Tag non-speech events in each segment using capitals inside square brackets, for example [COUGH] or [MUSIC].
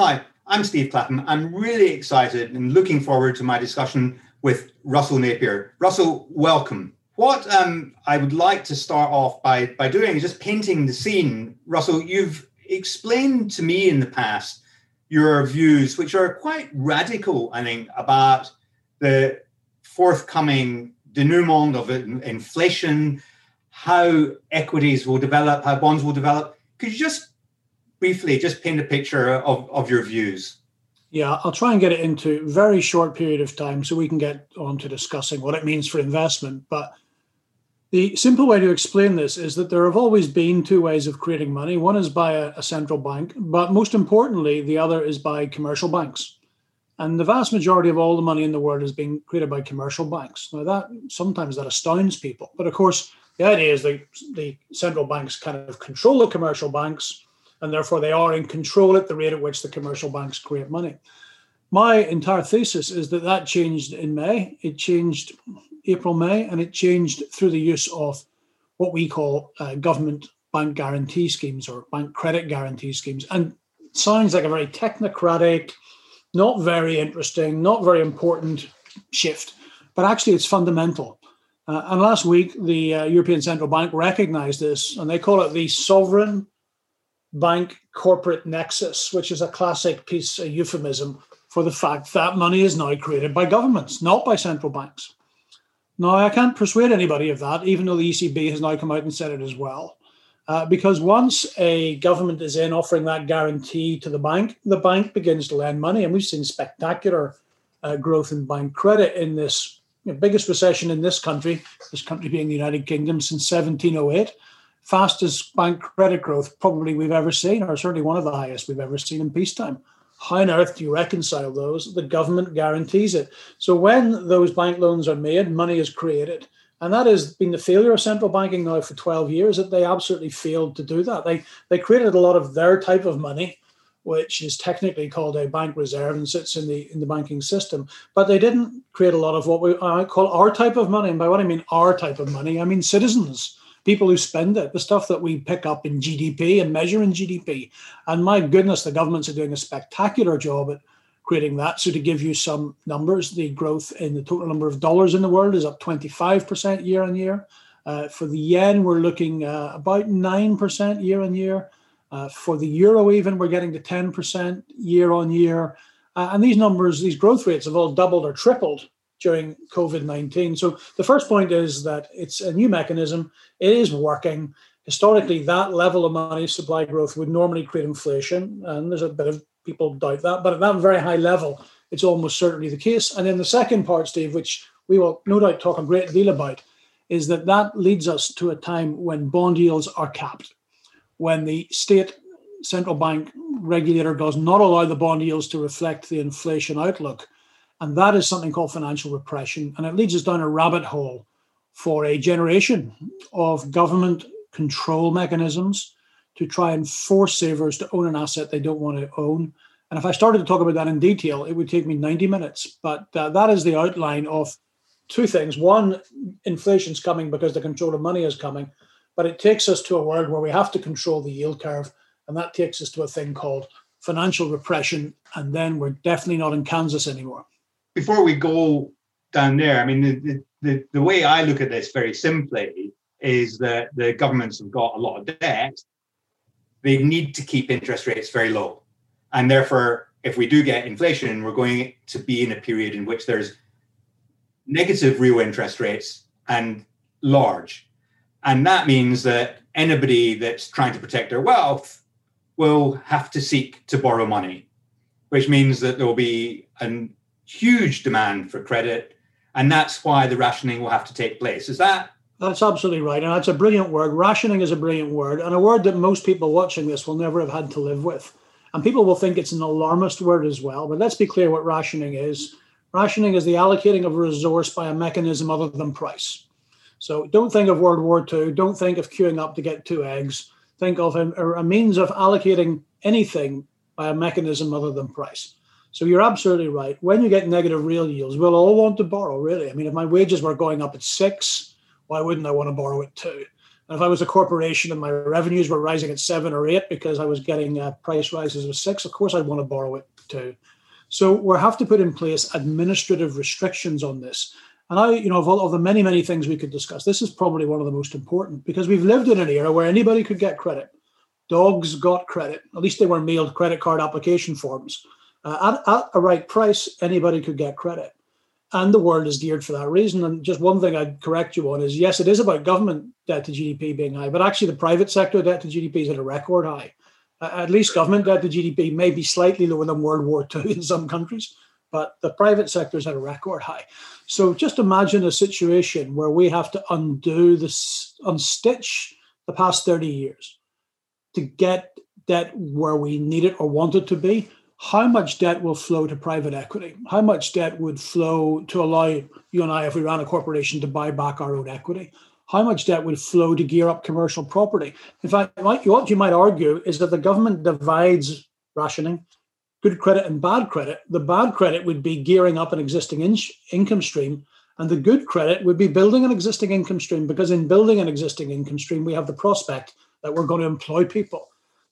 Hi, I'm Steve Clapham. I'm really excited and looking forward to my discussion with Russell Napier. Russell, welcome. What um, I would like to start off by, by doing is just painting the scene. Russell, you've explained to me in the past your views, which are quite radical, I think, about the forthcoming denouement of inflation, how equities will develop, how bonds will develop. Could you just briefly just paint a picture of, of your views? Yeah, I'll try and get it into very short period of time so we can get on to discussing what it means for investment. But the simple way to explain this is that there have always been two ways of creating money. One is by a, a central bank, but most importantly, the other is by commercial banks. And the vast majority of all the money in the world is being created by commercial banks. Now that sometimes that astounds people. But of course, the idea is that the central banks kind of control the commercial banks and therefore they are in control at the rate at which the commercial banks create money. My entire thesis is that that changed in May. It changed April, May, and it changed through the use of what we call uh, government bank guarantee schemes or bank credit guarantee schemes. And sounds like a very technocratic, not very interesting, not very important shift, but actually it's fundamental. Uh, and last week, the uh, European Central Bank recognized this, and they call it the sovereign bank corporate nexus, which is a classic piece, a euphemism for the fact that money is now created by governments, not by central banks. Now, I can't persuade anybody of that, even though the ECB has now come out and said it as well. Uh, because once a government is in offering that guarantee to the bank, the bank begins to lend money. And we've seen spectacular uh, growth in bank credit in this you know, biggest recession in this country, this country being the United Kingdom, since 1708 fastest bank credit growth probably we've ever seen, or certainly one of the highest we've ever seen in peacetime. How on earth do you reconcile those? The government guarantees it. So when those bank loans are made, money is created. And that has been the failure of central banking now for 12 years that they absolutely failed to do that. They they created a lot of their type of money, which is technically called a bank reserve and sits in the in the banking system. But they didn't create a lot of what we I call our type of money. And by what I mean our type of money, I mean citizens people who spend it, the stuff that we pick up in GDP and measure in GDP. And my goodness, the governments are doing a spectacular job at creating that. So to give you some numbers, the growth in the total number of dollars in the world is up 25% year on year. Uh, for the yen, we're looking uh, about 9% year on year. Uh, for the euro, even, we're getting to 10% year on year. Uh, and these numbers, these growth rates have all doubled or tripled during COVID 19. So the first point is that it's a new mechanism, it is working. Historically, that level of money supply growth would normally create inflation, and there's a bit of people doubt that, but at that very high level, it's almost certainly the case. And then the second part, Steve, which we will no doubt talk a great deal about, is that that leads us to a time when bond yields are capped, when the state central bank regulator does not allow the bond yields to reflect the inflation outlook and that is something called financial repression. And it leads us down a rabbit hole for a generation of government control mechanisms to try and force savers to own an asset they don't want to own. And if I started to talk about that in detail, it would take me 90 minutes. But uh, that is the outline of two things. One, inflation's coming because the control of money is coming, but it takes us to a world where we have to control the yield curve. And that takes us to a thing called financial repression. And then we're definitely not in Kansas anymore before we go down there, I mean, the, the, the way I look at this very simply is that the governments have got a lot of debt. They need to keep interest rates very low. And therefore, if we do get inflation, we're going to be in a period in which there's negative real interest rates and large. And that means that anybody that's trying to protect their wealth will have to seek to borrow money, which means that there will be a huge demand for credit. And that's why the rationing will have to take place. Is that? That's absolutely right. And that's a brilliant word. Rationing is a brilliant word, and a word that most people watching this will never have had to live with. And people will think it's an alarmist word as well. But let's be clear what rationing is. Rationing is the allocating of a resource by a mechanism other than price. So don't think of World War II. Don't think of queuing up to get two eggs. Think of a, a means of allocating anything by a mechanism other than price. So you're absolutely right. When you get negative real yields, we'll all want to borrow, really. I mean, if my wages were going up at six, why wouldn't I want to borrow at two? And if I was a corporation and my revenues were rising at seven or eight because I was getting uh, price rises of six, of course I'd want to borrow it too. So we have to put in place administrative restrictions on this. And I, you know, of all of the many, many things we could discuss, this is probably one of the most important because we've lived in an era where anybody could get credit. Dogs got credit. At least they were mailed credit card application forms. Uh, at, at a right price, anybody could get credit. And the world is geared for that reason. And just one thing I'd correct you on is yes, it is about government debt to GDP being high, but actually the private sector debt to GDP is at a record high. Uh, at least government debt to GDP may be slightly lower than World War II in some countries, but the private sector is at a record high. So just imagine a situation where we have to undo this, unstitch the past 30 years to get debt where we need it or want it to be. How much debt will flow to private equity? How much debt would flow to allow you and I, if we ran a corporation, to buy back our own equity? How much debt would flow to gear up commercial property? In fact, what you might argue is that the government divides rationing good credit and bad credit. The bad credit would be gearing up an existing in- income stream, and the good credit would be building an existing income stream because in building an existing income stream, we have the prospect that we're going to employ people.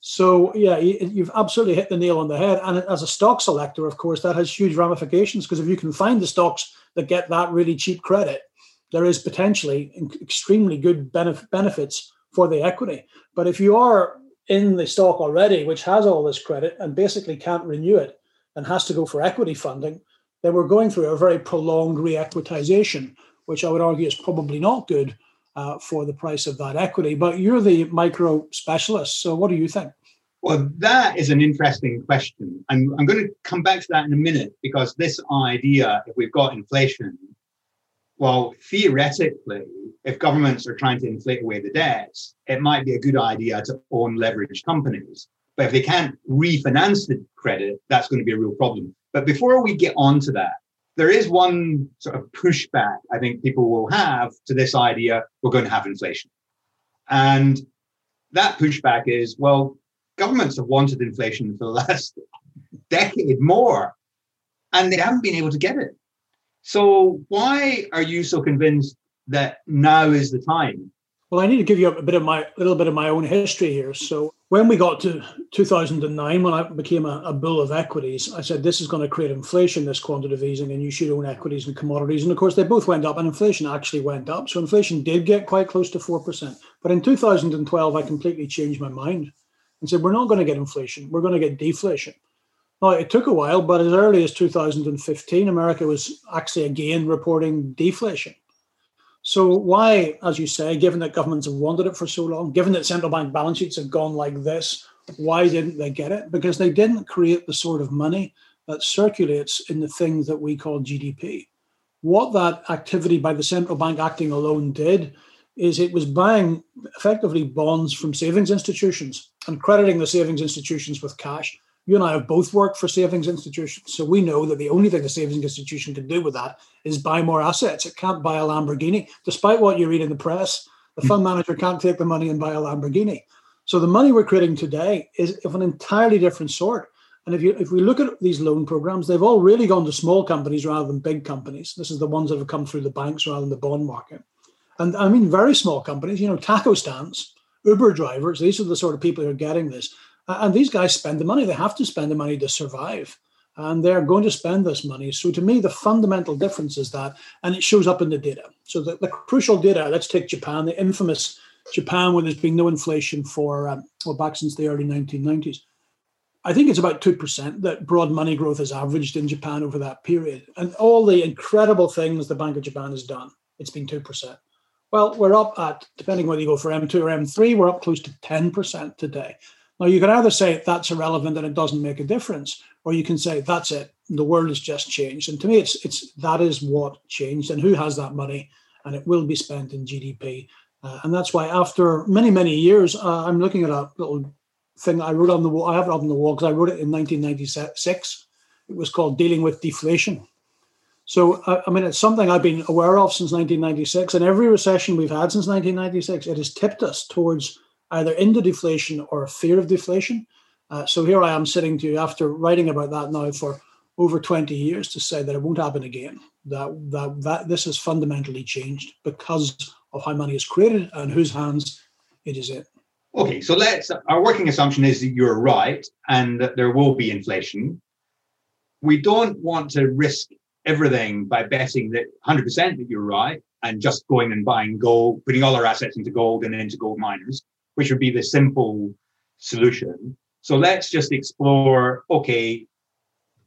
So, yeah, you've absolutely hit the nail on the head. And as a stock selector, of course, that has huge ramifications because if you can find the stocks that get that really cheap credit, there is potentially extremely good benef- benefits for the equity. But if you are in the stock already, which has all this credit and basically can't renew it and has to go for equity funding, then we're going through a very prolonged re-equitization, which I would argue is probably not good uh, for the price of that equity. But you're the micro specialist, so what do you think? Well, that is an interesting question. And I'm going to come back to that in a minute because this idea, if we've got inflation, well, theoretically, if governments are trying to inflate away the debts, it might be a good idea to own leveraged companies. But if they can't refinance the credit, that's going to be a real problem. But before we get on to that, there is one sort of pushback I think people will have to this idea we're going to have inflation. And that pushback is well, governments have wanted inflation for the last [LAUGHS] decade more, and they haven't been able to get it. So why are you so convinced that now is the time? Well, I need to give you a bit of my little bit of my own history here. So when we got to 2009, when I became a, a, bull of equities, I said this is going to create inflation, this quantitative easing, and you should own equities and commodities. And of course, they both went up, and inflation actually went up. So inflation did get quite close to four percent. But in 2012, I completely changed my mind and said we're not going to get inflation; we're going to get deflation. Now, it took a while, but as early as 2015, America was actually again reporting deflation. So, why, as you say, given that governments have wanted it for so long, given that central bank balance sheets have gone like this, why didn't they get it? Because they didn't create the sort of money that circulates in the things that we call GDP. What that activity by the central bank acting alone did is it was buying effectively bonds from savings institutions and crediting the savings institutions with cash you and I have both worked for savings institutions. So we know that the only thing a savings institution can do with that is buy more assets. It can't buy a Lamborghini. Despite what you read in the press, the fund manager can't take the money and buy a Lamborghini. So the money we're creating today is of an entirely different sort. And if you if we look at these loan programs, they've all really gone to small companies rather than big companies. This is the ones that have come through the banks rather than the bond market. And I mean very small companies, you know, taco stands, Uber drivers, these are the sort of people who are getting this. And these guys spend the money. They have to spend the money to survive. And they're going to spend this money. So to me, the fundamental difference is that, and it shows up in the data. So the, the crucial data, let's take Japan, the infamous Japan, where there's been no inflation for, um, well, back since the early 1990s. I think it's about 2% that broad money growth has averaged in Japan over that period. And all the incredible things the Bank of Japan has done, it's been 2%. Well, we're up at, depending whether you go for M2 or M3, we're up close to 10% today. Now, you can either say that's irrelevant and it doesn't make a difference, or you can say that's it. The world has just changed. And to me, it's it's that is what changed, and who has that money, and it will be spent in GDP. Uh, and that's why, after many many years, uh, I'm looking at a little thing I wrote on the wall. I have it on the wall because I wrote it in 1996. It was called "Dealing with Deflation." So, I mean, it's something I've been aware of since 1996. And every recession we've had since 1996, it has tipped us towards either into deflation or fear of deflation. Uh, so here I am sitting to you after writing about that now for over 20 years to say that it won't happen again. That, that, that this has fundamentally changed because of how money is created and whose hands it is in. Okay, so let's our working assumption is that you're right and that there will be inflation. We don't want to risk everything by betting that 100% that you're right and just going and buying gold, putting all our assets into gold and into gold miners, which would be the simple solution. So let's just explore okay,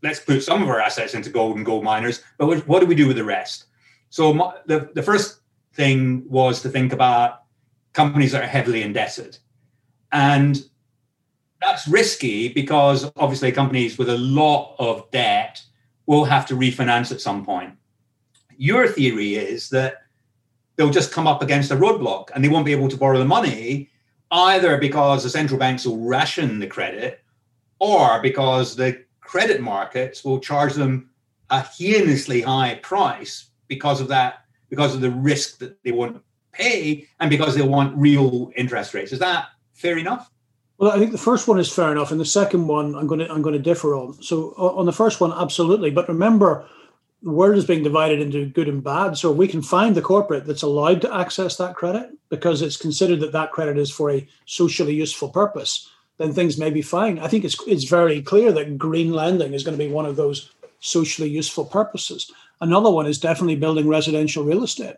let's put some of our assets into gold and gold miners, but what do we do with the rest? So the, the first thing was to think about companies that are heavily indebted. And that's risky because obviously companies with a lot of debt will have to refinance at some point. Your theory is that they'll just come up against a roadblock and they won't be able to borrow the money either because the central banks will ration the credit or because the credit markets will charge them a heinously high price because of that because of the risk that they won't pay and because they want real interest rates is that fair enough well, I think the first one is fair enough, and the second one I'm going to I'm going to differ on. So on the first one, absolutely. But remember, the world is being divided into good and bad. So we can find the corporate that's allowed to access that credit because it's considered that that credit is for a socially useful purpose. Then things may be fine. I think it's it's very clear that green lending is going to be one of those socially useful purposes. Another one is definitely building residential real estate.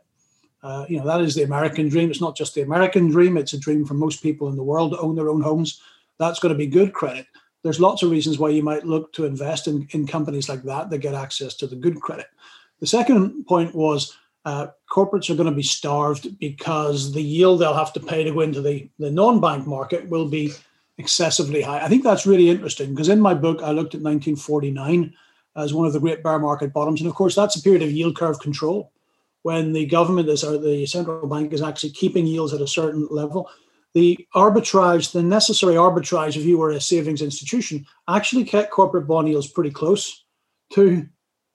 Uh, you know, that is the American dream. It's not just the American dream, it's a dream for most people in the world to own their own homes. That's going to be good credit. There's lots of reasons why you might look to invest in, in companies like that that get access to the good credit. The second point was uh, corporates are going to be starved because the yield they'll have to pay to go into the, the non bank market will be excessively high. I think that's really interesting because in my book, I looked at 1949 as one of the great bear market bottoms. And of course, that's a period of yield curve control when the government is or the central bank is actually keeping yields at a certain level. The arbitrage, the necessary arbitrage, if you were a savings institution, actually kept corporate bond yields pretty close to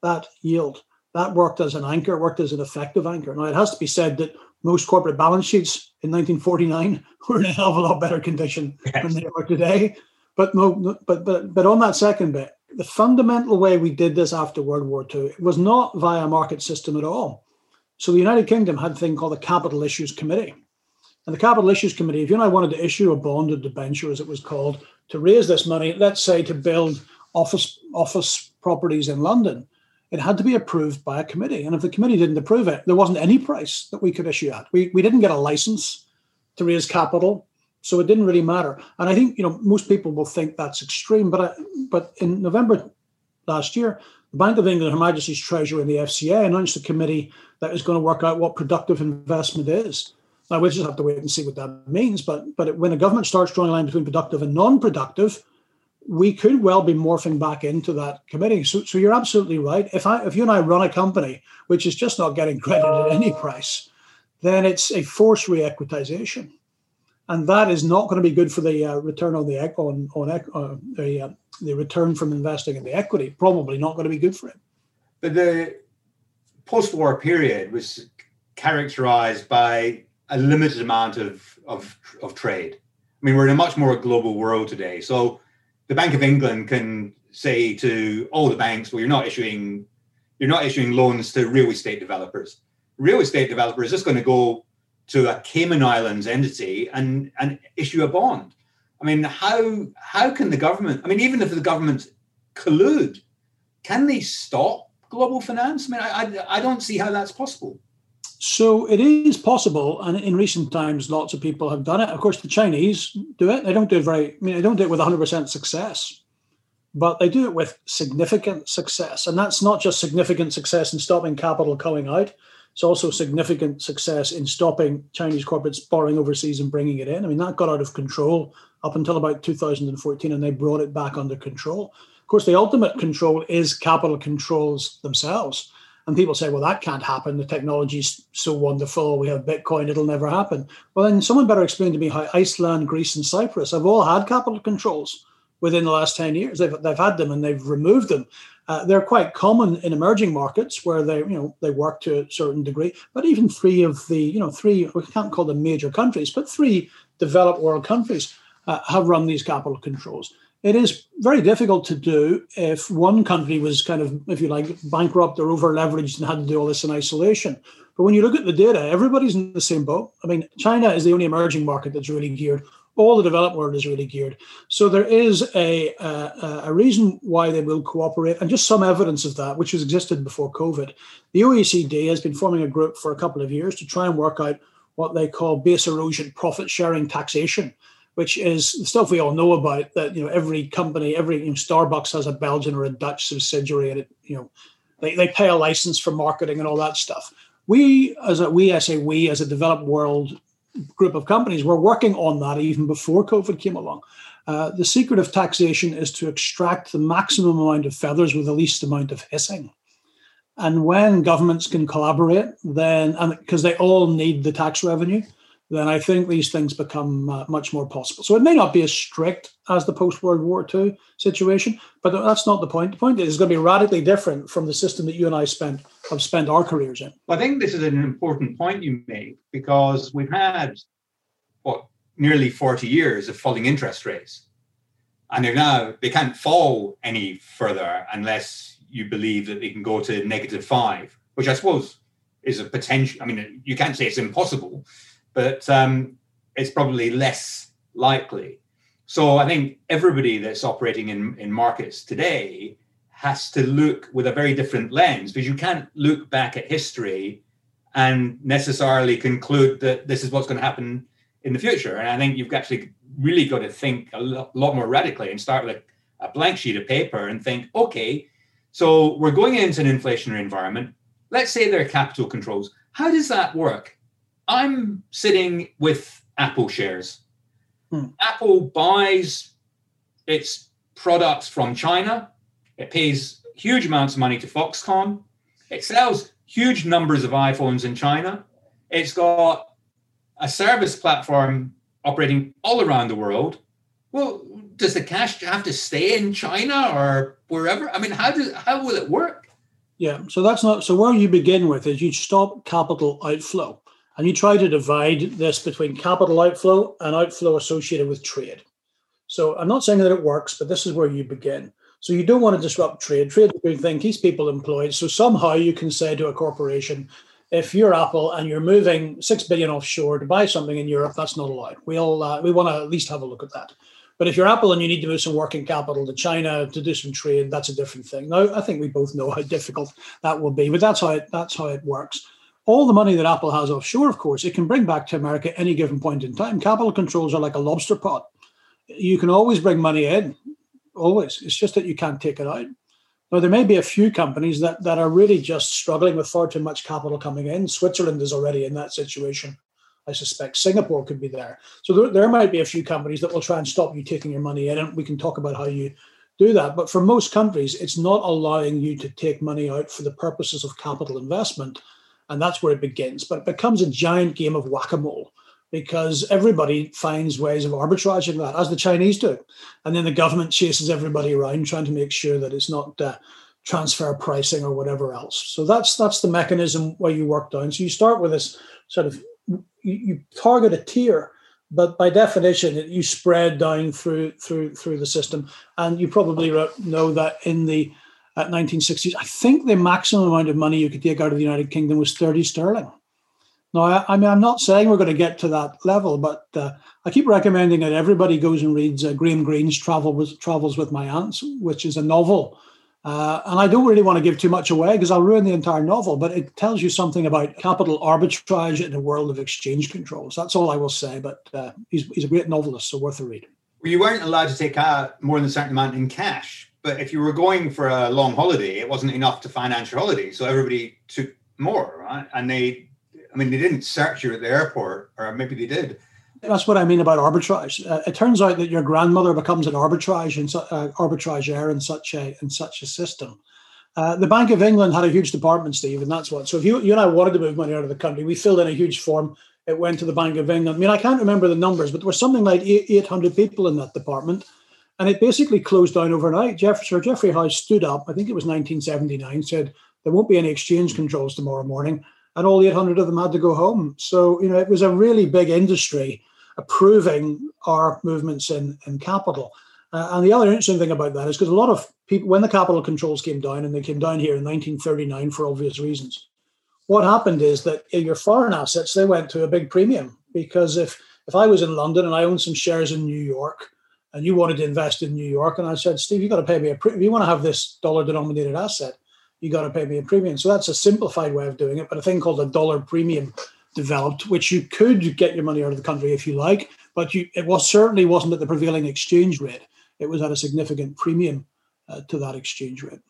that yield. That worked as an anchor, worked as an effective anchor. Now, it has to be said that most corporate balance sheets in 1949 [LAUGHS] were in a hell of a lot better condition yes. than they are today. But no, but but but on that second bit, the fundamental way we did this after World War II was not via market system at all. So the United Kingdom had a thing called the Capital Issues Committee. And the Capital Issues Committee, if you and I wanted to issue a bond or debenture, as it was called, to raise this money, let's say to build office office properties in London, it had to be approved by a committee. And if the committee didn't approve it, there wasn't any price that we could issue at. We, we didn't get a license to raise capital. So it didn't really matter. And I think, you know, most people will think that's extreme. But I, but in November last year, the Bank of England, Her Majesty's Treasury, and the FCA announced a committee that is going to work out what productive investment is. Now we just have to wait and see what that means. But but when a government starts drawing a line between productive and non-productive, we could well be morphing back into that committee. So, so you're absolutely right. If I if you and I run a company which is just not getting [LAUGHS] credit at any price, then it's a forced re-equitization, and that is not going to be good for the uh, return on the on on uh, the uh, the return from investing in the equity. Probably not going to be good for it. But the post-war period was characterized by a limited amount of, of, of trade. I mean, we're in a much more global world today. So the Bank of England can say to all the banks, well, you're not issuing you're not issuing loans to real estate developers. Real estate developers just going to go to a Cayman Islands entity and, and issue a bond. I mean, how how can the government? I mean, even if the government collude, can they stop global finance? I mean, I, I, I don't see how that's possible. So it is possible, and in recent times, lots of people have done it. Of course, the Chinese do it. They don't do it very. I mean, they don't do it with 100% success, but they do it with significant success, and that's not just significant success in stopping capital coming out. It's also significant success in stopping Chinese corporates borrowing overseas and bringing it in. I mean, that got out of control up until about 2014, and they brought it back under control. Of course, the ultimate control is capital controls themselves. And people say, well, that can't happen. The technology's so wonderful. We have Bitcoin. It'll never happen. Well, then someone better explain to me how Iceland, Greece, and Cyprus have all had capital controls within the last 10 years. They've, they've had them and they've removed them. Uh, they're quite common in emerging markets where they, you know, they work to a certain degree. But even three of the, you know, three, we can't call them major countries, but three developed world countries uh, have run these capital controls. It is very difficult to do if one country was kind of, if you like, bankrupt or over leveraged and had to do all this in isolation. But when you look at the data, everybody's in the same boat. I mean, China is the only emerging market that's really geared. All the developed world is really geared. So there is a, a, a reason why they will cooperate, and just some evidence of that, which has existed before COVID. The OECD has been forming a group for a couple of years to try and work out what they call base erosion profit sharing taxation which is the stuff we all know about. That you know, every company, every you know, Starbucks has a Belgian or a Dutch subsidiary, and it you know, they, they pay a license for marketing and all that stuff. We, as a we, I say we, as a developed world group of companies, we're working on that even before COVID came along. Uh, the secret of taxation is to extract the maximum amount of feathers with the least amount of hissing. And when governments can collaborate, then because they all need the tax revenue, then I think these things become uh, much more possible. So it may not be as strict as the post World War II situation, but that's not the point. The point is it's going to be radically different from the system that you and I spent have spent our careers in. I think this is an important point you make because we've had what nearly 40 years of falling interest rates. And they're now they can't fall any further unless you believe that they can go to negative five, which I suppose is a potential. I mean, you can't say it's impossible, but um, it's probably less likely. So I think everybody that's operating in, in markets today has to look with a very different lens because you can't look back at history and necessarily conclude that this is what's going to happen in the future. And I think you've actually really got to think a lot more radically and start with a blank sheet of paper and think, okay, so we're going into an inflationary environment. Let's say there are capital controls. How does that work? I'm sitting with Apple shares. Hmm. Apple buys its products from China. It pays huge amounts of money to Foxconn. It sells huge numbers of iPhones in China. It's got a service platform operating all around the world. Well, does the cash have to stay in China or wherever? I mean, how does how will it work? Yeah, so that's not so. Where you begin with is you stop capital outflow and you try to divide this between capital outflow and outflow associated with trade. So I'm not saying that it works, but this is where you begin. So you don't want to disrupt trade. Trade is a good thing, keeps people employed. So somehow you can say to a corporation, if you're Apple and you're moving six billion offshore to buy something in Europe, that's not allowed. We'll uh, we want to at least have a look at that. But if you're Apple and you need to move some working capital to China to do some trade, that's a different thing. Now I think we both know how [LAUGHS] difficult that will be, but that's how it that's how it works all the money that Apple has offshore, of course, it can bring back to America at any given point in time. Capital controls are like a lobster pot. You can always bring money in, always. It's just that you can't take it out. Now, there may be a few companies that, that are really just struggling with far too much capital coming in. Switzerland is already in that situation. I suspect Singapore could be there. So there, there might be a few companies that will try and stop you taking your money in, and we can talk about how you do that. But for most countries, it's not allowing you to take money out for the purposes of capital investment and that's where it begins. But it becomes a giant game of whack a mole because everybody finds ways of arbitraging that, as the Chinese do. And then the government chases everybody around trying to make sure that it's not uh, transfer pricing or whatever else. So that's that's the mechanism where you work down. So you start with this sort of you, you target a tier, but by definition you spread down through through through the system. And you probably know that in the at 1960s. I think the maximum amount of money you could take out of the United Kingdom was 30 sterling. Now, I, I mean, I'm not saying we're going to get to that level, but uh, I keep recommending that everybody goes and reads uh, Graham Greene's Travel with, Travels with My Aunts, which is a novel. Uh, and I don't really want to give too much away because I'll ruin the entire novel, but it tells you something about capital arbitrage in a world of exchange controls. That's all I will say, but uh, he's, he's a great novelist, so worth a read. You weren't allowed to take out more than a certain amount in cash but if you were going for a long holiday, it wasn't enough to finance your holiday. So everybody took more, right? And they, I mean, they didn't search you at the airport, or maybe they did. That's what I mean about arbitrage. Uh, it turns out that your grandmother becomes an arbitrage and uh, arbitrageur in such a in such a system. Uh, the Bank of England had a huge department, Steve, and that's what. So if you, you and I wanted to move money out of the country, we filled in a huge form. It went to the Bank of England. I mean, I can't remember the numbers, but there was something like 800 people in that department. And it basically closed down overnight. Jeff, Sir Geoffrey Howe stood up, I think it was 1979, said there won't be any exchange controls tomorrow morning. And all 800 of them had to go home. So, you know, it was a really big industry approving our movements in, in capital. Uh, and the other interesting thing about that is because a lot of people, when the capital controls came down, and they came down here in 1939 for obvious reasons, what happened is that your foreign assets they went to a big premium because if if I was in London and I owned some shares in New York, and you wanted to invest in New York, and I said, Steve, you got to pay me a pre- if you want to have this dollar denominated asset, you got to pay me a premium. So that's a simplified way of doing it, but a thing called a dollar premium developed, which you could get your money out of the country if you like, but you it was certainly wasn't at the prevailing exchange rate it was at a significant premium uh, to that exchange rate.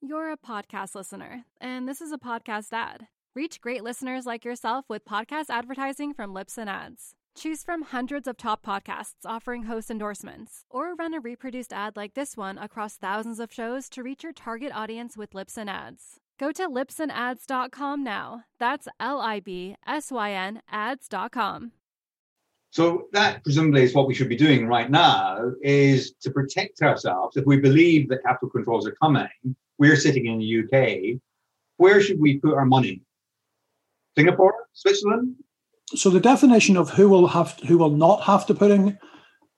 You're a podcast listener, and this is a podcast ad. Reach great listeners like yourself with podcast advertising from Libsyn Ads. Choose from hundreds of top podcasts offering host endorsements, or run a reproduced ad like this one across thousands of shows to reach your target audience with Libsyn Ads. Go to libsynads.com now. That's L I B S Y N ads.com. So that presumably is what we should be doing right now is to protect ourselves. If we believe that capital controls are coming, we're sitting in the UK. Where should we put our money? Singapore, Switzerland. So the definition of who will have who will not have to put in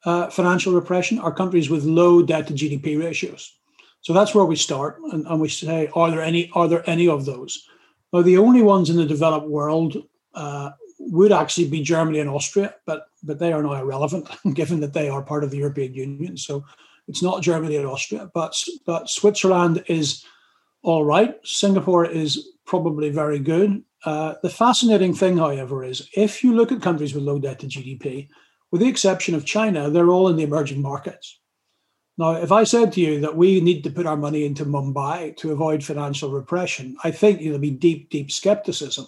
uh, financial repression are countries with low debt to GDP ratios. So that's where we start, and, and we say, are there any are there any of those? Now, the only ones in the developed world uh, would actually be Germany and Austria, but but they are now irrelevant [LAUGHS] given that they are part of the European Union. So it's not Germany and Austria, but but Switzerland is all right. Singapore is probably very good. Uh, the fascinating thing, however, is if you look at countries with low debt to GDP, with the exception of China, they're all in the emerging markets. Now, if I said to you that we need to put our money into Mumbai to avoid financial repression, I think there'll be deep, deep skepticism.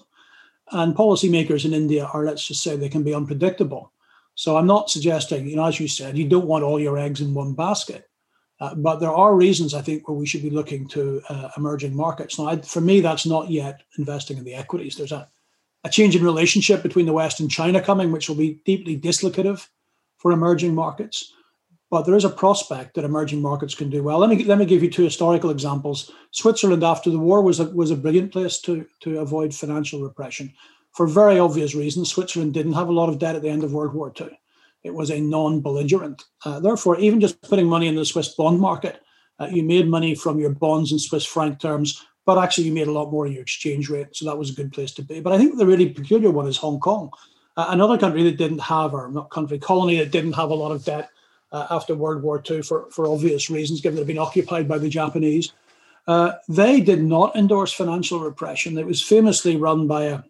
And policymakers in India are, let's just say, they can be unpredictable. So I'm not suggesting, you know, as you said, you don't want all your eggs in one basket. Uh, but there are reasons, I think, where we should be looking to uh, emerging markets. Now, I, for me, that's not yet investing in the equities. There's a, a change in relationship between the West and China coming, which will be deeply dislocative for emerging markets. But there is a prospect that emerging markets can do well. Let me let me give you two historical examples. Switzerland after the war was a, was a brilliant place to to avoid financial repression for very obvious reasons. Switzerland didn't have a lot of debt at the end of World War II. It was a non-belligerent. Uh, therefore, even just putting money in the Swiss bond market, uh, you made money from your bonds in Swiss franc terms, but actually you made a lot more in your exchange rate. So that was a good place to be. But I think the really peculiar one is Hong Kong, uh, another country that didn't have, or not country, colony that didn't have a lot of debt uh, after World War II for, for obvious reasons, given it had been occupied by the Japanese. Uh, they did not endorse financial repression. It was famously run by a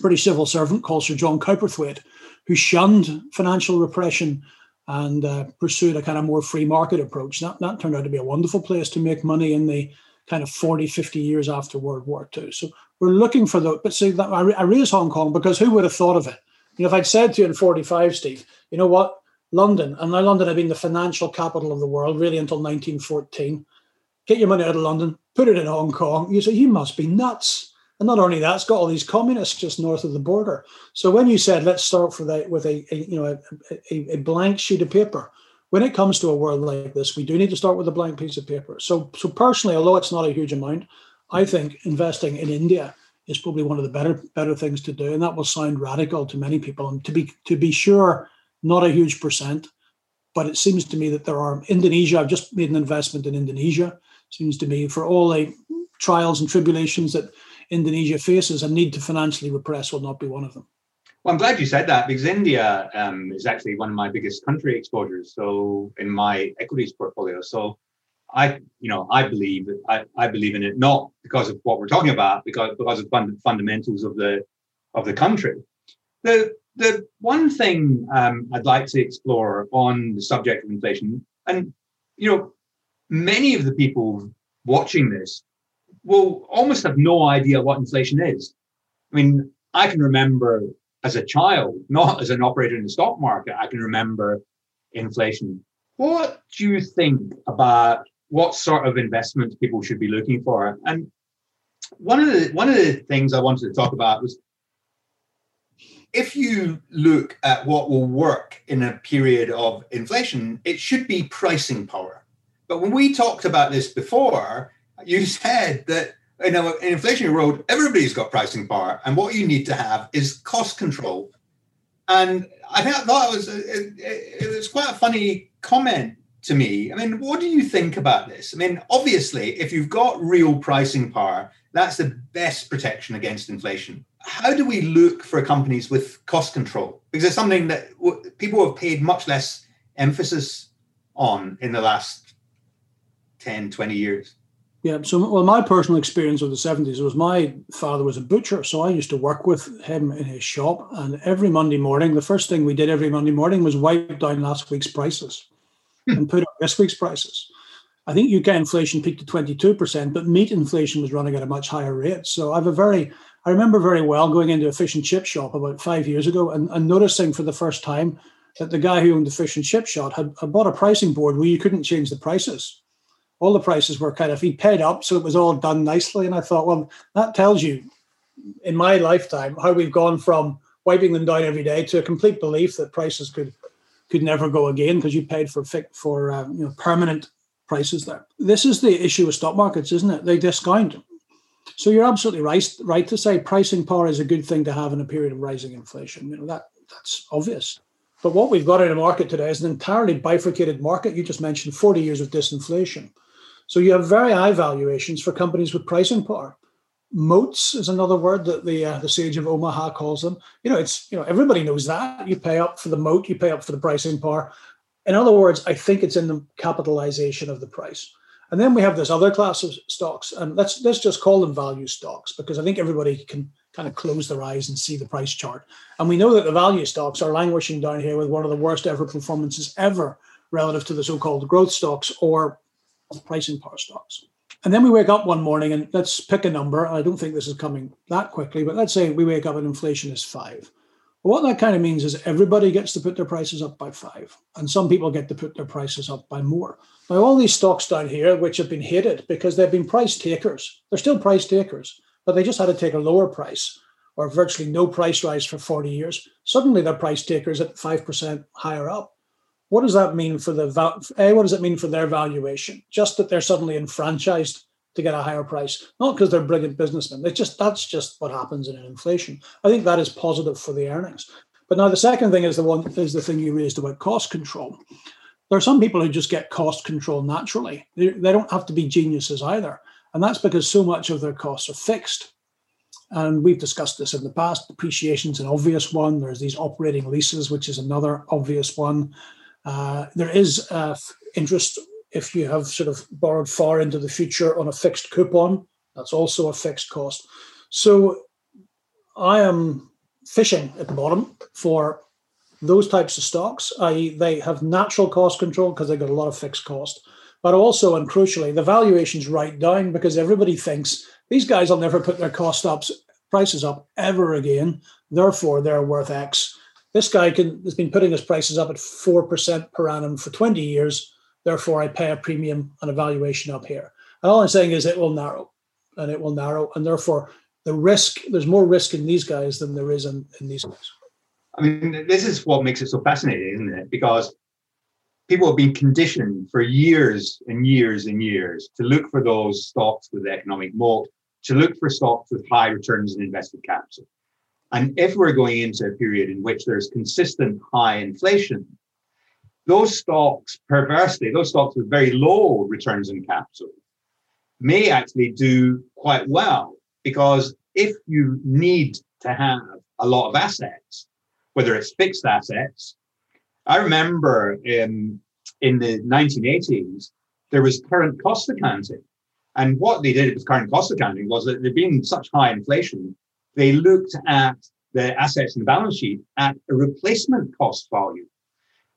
British civil servant called Sir John Cowperthwaite, who shunned financial repression and uh, pursued a kind of more free market approach. That, that turned out to be a wonderful place to make money in the kind of 40, 50 years after World War II. So we're looking for the, but see, that, I, I raise Hong Kong because who would have thought of it? You know, if I'd said to you in 45, Steve, you know what, London, and now London had been the financial capital of the world really until 1914. Get your money out of London, put it in Hong Kong. You say, you must be nuts. And not only that, it's got all these communists just north of the border. So when you said let's start with a with a, a you know a, a, a, blank sheet of paper, when it comes to a world like this, we do need to start with a blank piece of paper. So so personally, although it's not a huge amount, I think investing in India is probably one of the better better things to do, and that will sound radical to many people. And to be to be sure, not a huge percent, but it seems to me that there are Indonesia. I've just made an investment in Indonesia. Seems to me for all the trials and tribulations that Indonesia faces, a need to financially repress will not be one of them. Well, I'm glad you said that because India um, is actually one of my biggest country exposures. So in my equities portfolio, so I, you know, I believe I, I believe in it not because of what we're talking about, because because of fund, fundamentals of the of the country. The the one thing um, I'd like to explore on the subject of inflation, and you know, many of the people watching this will almost have no idea what inflation is. I mean, I can remember as a child, not as an operator in the stock market, I can remember inflation. What do you think about what sort of investments people should be looking for? And one of the one of the things I wanted to talk about was if you look at what will work in a period of inflation, it should be pricing power. But when we talked about this before, you said that in an inflationary world, everybody's got pricing power, and what you need to have is cost control. And I thought it was it, it was quite a funny comment to me. I mean, what do you think about this? I mean, obviously, if you've got real pricing power, that's the best protection against inflation. How do we look for companies with cost control? Because it's something that people have paid much less emphasis on in the last 10, 20 years. Yeah. So, well, my personal experience of the 70s was my father was a butcher. So I used to work with him in his shop. And every Monday morning, the first thing we did every Monday morning was wipe down last week's prices hmm. and put up this week's prices. I think UK inflation peaked to 22%, but meat inflation was running at a much higher rate. So I have a very, I remember very well going into a fish and chip shop about five years ago and, and noticing for the first time that the guy who owned the fish and chip shop had, had bought a pricing board where you couldn't change the prices all the prices were kind of he paid up, so it was all done nicely. And I thought, well, that tells you in my lifetime how we've gone from wiping them down every day to a complete belief that prices could could never go again because you paid for for um, you know permanent prices there. This is the issue with stock markets, isn't it? They discount. So you're absolutely right right to say pricing power is a good thing to have in a period of rising inflation. You know that that's obvious. But what we've got in the market today is an entirely bifurcated market. You just mentioned 40 years of disinflation. So you have very high valuations for companies with pricing power. Moats is another word that the uh, the sage of Omaha calls them. You know, it's you know everybody knows that you pay up for the moat, you pay up for the pricing power. In other words, I think it's in the capitalization of the price. And then we have this other class of stocks, and let's let's just call them value stocks because I think everybody can kind of close their eyes and see the price chart. And we know that the value stocks are languishing down here with one of the worst ever performances ever relative to the so-called growth stocks or pricing power stocks. And then we wake up one morning and let's pick a number. I don't think this is coming that quickly, but let's say we wake up and inflation is five. Well, what that kind of means is everybody gets to put their prices up by five, and some people get to put their prices up by more. Now, all these stocks down here, which have been hated because they've been price takers, they're still price takers, but they just had to take a lower price or virtually no price rise for 40 years. Suddenly they're price takers at 5% higher up. What does that mean for the a? What does it mean for their valuation? Just that they're suddenly enfranchised to get a higher price, not because they're brilliant businessmen. It's just that's just what happens in an inflation. I think that is positive for the earnings. But now the second thing is the one is the thing you raised about cost control. There are some people who just get cost control naturally. They, they don't have to be geniuses either, and that's because so much of their costs are fixed. And we've discussed this in the past. Depreciation is an obvious one. There's these operating leases, which is another obvious one. Uh, there is uh, interest if you have sort of borrowed far into the future on a fixed coupon. That's also a fixed cost. So I am fishing at the bottom for those types of stocks, i.e., they have natural cost control because they've got a lot of fixed cost. But also, and crucially, the valuation's right down because everybody thinks these guys will never put their cost ups prices up ever again. Therefore, they're worth X. This guy can, has been putting his prices up at 4% per annum for 20 years. Therefore, I pay a premium and a valuation up here. And all I'm saying is it will narrow and it will narrow. And therefore, the risk, there's more risk in these guys than there is in, in these guys. I mean, this is what makes it so fascinating, isn't it? Because people have been conditioned for years and years and years to look for those stocks with economic moat, to look for stocks with high returns on invested capital. And if we're going into a period in which there's consistent high inflation, those stocks, perversely, those stocks with very low returns on capital may actually do quite well because if you need to have a lot of assets, whether it's fixed assets, I remember in, in the 1980s, there was current cost accounting. And what they did with current cost accounting was that there'd been such high inflation they looked at the assets in the balance sheet at a replacement cost value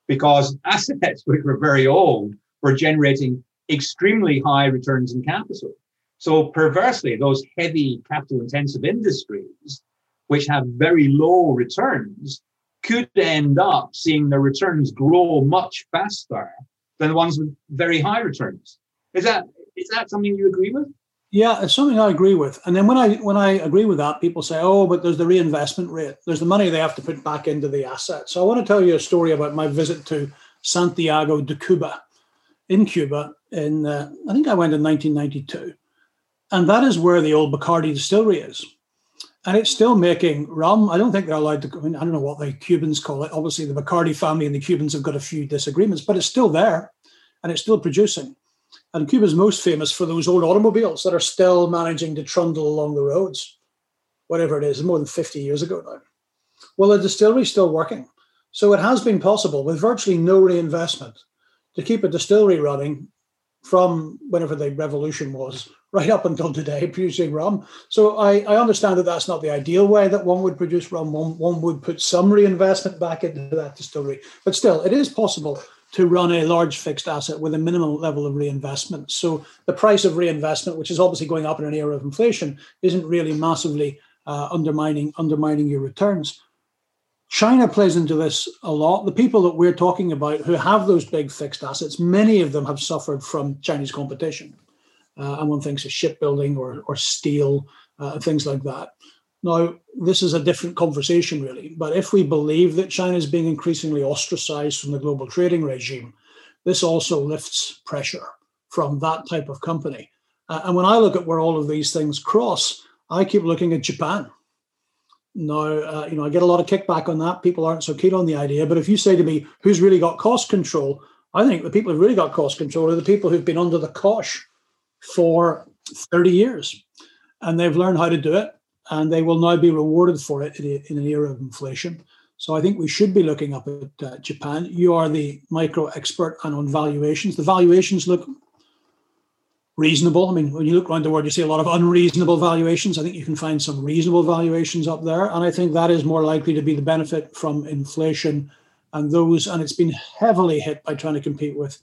because [LAUGHS] assets which were very old were generating extremely high returns in capital. So perversely, those heavy capital intensive industries, which have very low returns, could end up seeing their returns grow much faster than the ones with very high returns. Is that is that something you agree with? Yeah, it's something I agree with. And then when I when I agree with that, people say, "Oh, but there's the reinvestment rate. There's the money they have to put back into the asset." So I want to tell you a story about my visit to Santiago de Cuba, in Cuba. In uh, I think I went in 1992, and that is where the old Bacardi distillery is, and it's still making rum. I don't think they're allowed to. I, mean, I don't know what the Cubans call it. Obviously, the Bacardi family and the Cubans have got a few disagreements, but it's still there, and it's still producing. And Cuba's most famous for those old automobiles that are still managing to trundle along the roads, whatever it is, more than 50 years ago now. Well, the distillery is still working. So it has been possible with virtually no reinvestment to keep a distillery running from whenever the revolution was [LAUGHS] right up until today, [LAUGHS] producing rum. So I, I understand that that's not the ideal way that one would produce rum. One, one would put some reinvestment back into that distillery. But still, it is possible to run a large fixed asset with a minimal level of reinvestment. So the price of reinvestment, which is obviously going up in an era of inflation, isn't really massively uh, undermining undermining your returns. China plays into this a lot. The people that we're talking about who have those big fixed assets, many of them have suffered from Chinese competition. Uh, and one thinks of shipbuilding or, or steel, uh, things like that. Now, this is a different conversation, really. But if we believe that China is being increasingly ostracized from the global trading regime, this also lifts pressure from that type of company. Uh, and when I look at where all of these things cross, I keep looking at Japan. Now, uh, you know, I get a lot of kickback on that. People aren't so keen on the idea. But if you say to me, who's really got cost control? I think the people who've really got cost control are the people who've been under the cosh for 30 years and they've learned how to do it and they will now be rewarded for it in, an era of inflation. So I think we should be looking up at uh, Japan. You are the micro expert and on valuations. The valuations look reasonable. I mean, when you look around the world, you see a lot of unreasonable valuations. I think you can find some reasonable valuations up there, and I think that is more likely to be the benefit from inflation and those. And it's been heavily hit by trying to compete with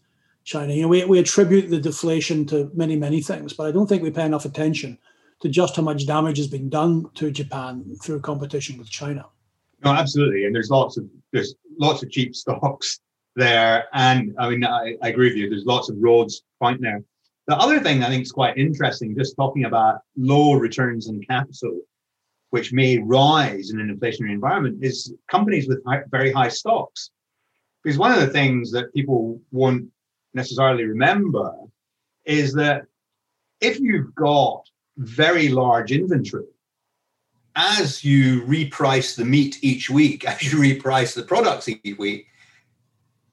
China. You know, we, we attribute the deflation to many many things, but I don't think we pay enough attention to just how much damage has been done to Japan through competition with China. No, absolutely, and there's lots of there's lots of cheap [LAUGHS] stocks there, and I mean I, I agree with you. There's lots of roads point there. The other thing I think is quite interesting, just talking about low returns on capital, which may rise in an inflationary environment, is companies with high, very high stocks. Because one of the things that people won't necessarily remember is that if you've got very large inventory. As you reprice the meat each week, [LAUGHS] as you reprice the products each week,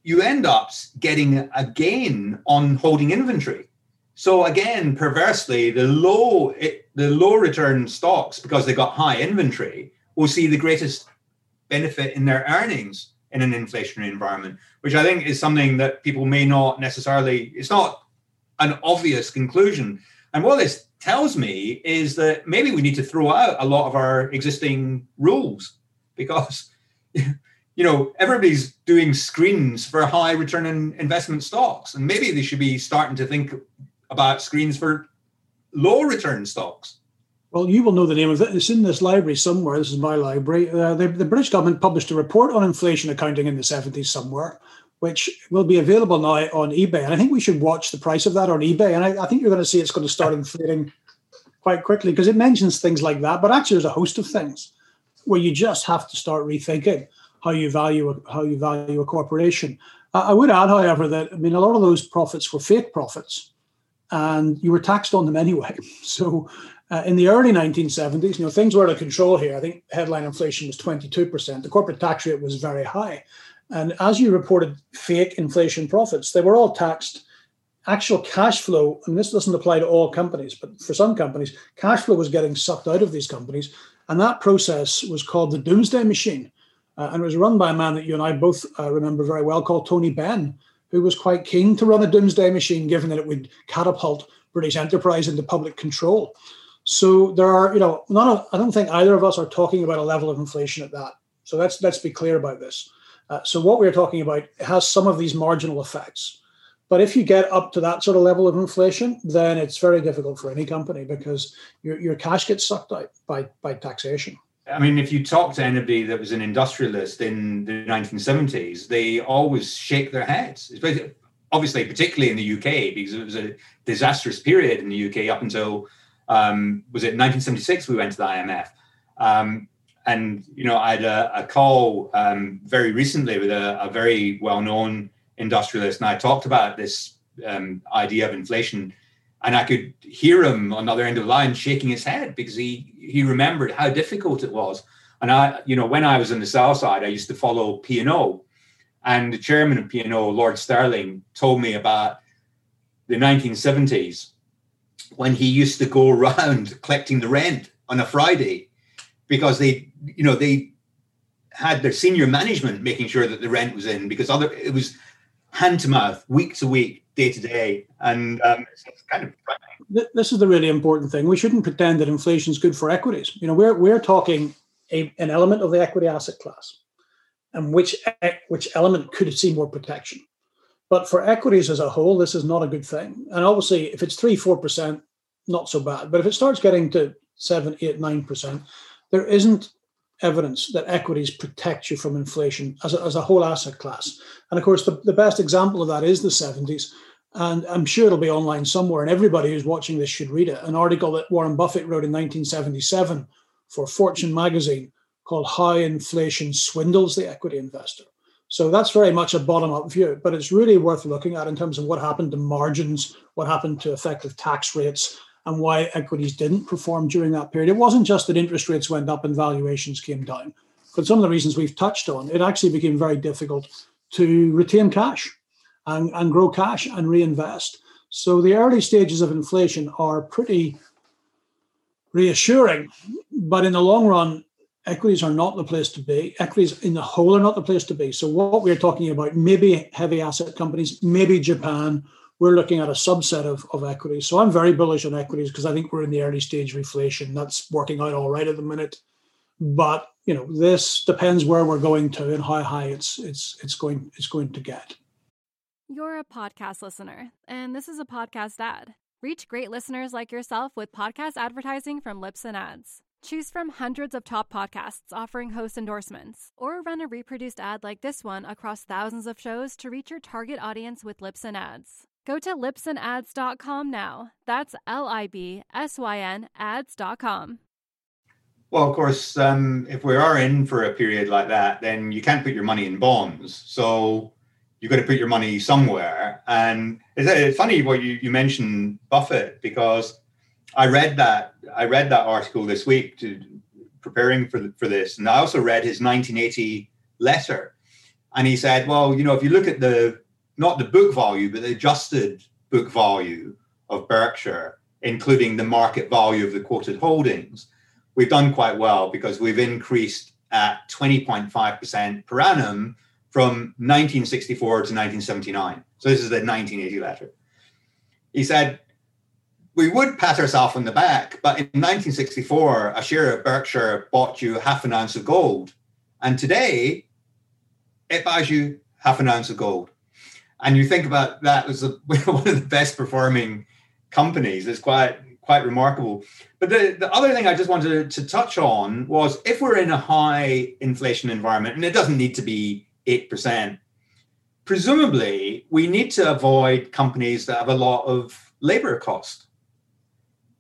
you end up getting a gain on holding inventory. So again, perversely, the low the low return stocks because they got high inventory will see the greatest benefit in their earnings in an inflationary environment, which I think is something that people may not necessarily. It's not an obvious conclusion. And what this tells me is that maybe we need to throw out a lot of our existing rules because [LAUGHS] you know everybody's doing screens for high return on investment stocks and maybe they should be starting to think about screens for low return stocks well, you will know the name of it. It's in this library somewhere. This is my library. Uh, the, the British government published a report on inflation accounting in the 70s somewhere, which will be available now on eBay. And I think we should watch the price of that on eBay. And I, I think you're going to see it's going to start inflating quite quickly because it mentions things like that. But actually, there's a host of things where you just have to start rethinking how you value a, how you value a corporation. Uh, I would add, however, that I mean a lot of those profits were fake profits, and you were taxed on them anyway. [LAUGHS] So. Uh, in the early 1970s, you know, things were out of control here. I think headline inflation was 22%. The corporate tax rate was very high. And as you reported fake inflation profits, they were all taxed. Actual cash flow, and this doesn't apply to all companies, but for some companies, cash flow was getting sucked out of these companies. And that process was called the doomsday machine. Uh, and it was run by a man that you and I both uh, remember very well called Tony Benn, who was quite keen to run a doomsday machine, given that it would catapult British enterprise into public control. So there are, you know, none of, I don't think either of us are talking about a level of inflation at that. So let's let's be clear about this. Uh, so what we're talking about has some of these marginal effects, But if you get up to that sort of level of inflation, then it's very difficult for any company because your, your cash gets sucked out by, by taxation. I mean, if you talk to anybody that was an industrialist in the 1970s, they always shake their heads. Obviously, particularly in the UK, because it was a disastrous period in the UK up until um, was it 1976 we went to the IMF. Um, and you know, I had a, a call um, very recently with a, a very well-known industrialist, and I talked about this um, idea of inflation, and I could hear him on the other end of the line shaking his head because he he remembered how difficult it was. And I, you know, when I was on the south side, I used to follow P and O, and the chairman of P and O, Lord Sterling, told me about the 1970s when he used to go [LAUGHS] around collecting the rent on a Friday because they, you know, they had their senior management making sure that the rent was in because other it was hand to mouth, week to week, day to day, and um, it's, kind of frightening. This is the really important thing. We shouldn't pretend that inflation is good for equities. You know, we're we're talking a, an element of the equity asset class, and which which element could see more protection. But for equities as a whole, this is not a good thing. And obviously, if it's three, four percent, not so bad. But if it starts getting to seven, eight, nine percent, there isn't evidence that equities protect you from inflation as a, as a whole asset class. And of course, the, the best example of that is the 70s. And I'm sure it'll be online somewhere, and everybody who's watching this should read it. An article that Warren Buffett wrote in 1977 for Fortune magazine called How Inflation Swindles the Equity Investor. So that's very much a bottom up view, but it's really worth looking at in terms of what happened to margins, what happened to effective tax rates, and why equities didn't perform during that period. It wasn't just that interest rates went up and valuations came down, but some of the reasons we've touched on, it actually became very difficult to retain cash and, and grow cash and reinvest. So the early stages of inflation are pretty reassuring, but in the long run, equities are not the place to be. Equities in the whole are not the place to be. So what we're talking about, maybe heavy asset companies, maybe Japan, we're looking at a subset of, of equities. So I'm very bullish on equities because I think we're in the early stage of reflation. That's working out all right at the minute. But you know, this depends where we're going to and how high it's it's it's going it's going to get. You're a podcast listener, and this is a podcast ad. Reach great listeners like yourself with podcast advertising from Libsyn Ads. Choose from hundreds of top podcasts offering host endorsements, or run a reproduced ad like this one across thousands of shows to reach your target audience with Libsyn Ads. Go to libsynads.com now. That's L I B S Y N ads.com. Well, of course, um, if we are in for a period like that, then you can't put your money in bonds. So you've got to put your money somewhere. And it's, funny what you, you mentioned Buffett because I read that I read that article this week to preparing for for this, and I also read his 1980 letter, and he said, well, you know, if you look at the not the book value, but the adjusted book value of Berkshire, including the market value of the quoted holdings, we've done quite well because we've increased at 20.5% per annum from 1964 to 1979. So this is the 1980 letter. He said, we would pat ourselves on the back, but in 1964, a share of Berkshire bought you half an ounce of gold. And today, it buys you half an ounce of gold and you think about that as a, [LAUGHS] one of the best performing companies. It's quite quite remarkable. But the, the other thing I just wanted to, to touch on was if we're in a high inflation environment, and it doesn't need to be 8%, presumably we need to avoid companies that have a lot of labor cost.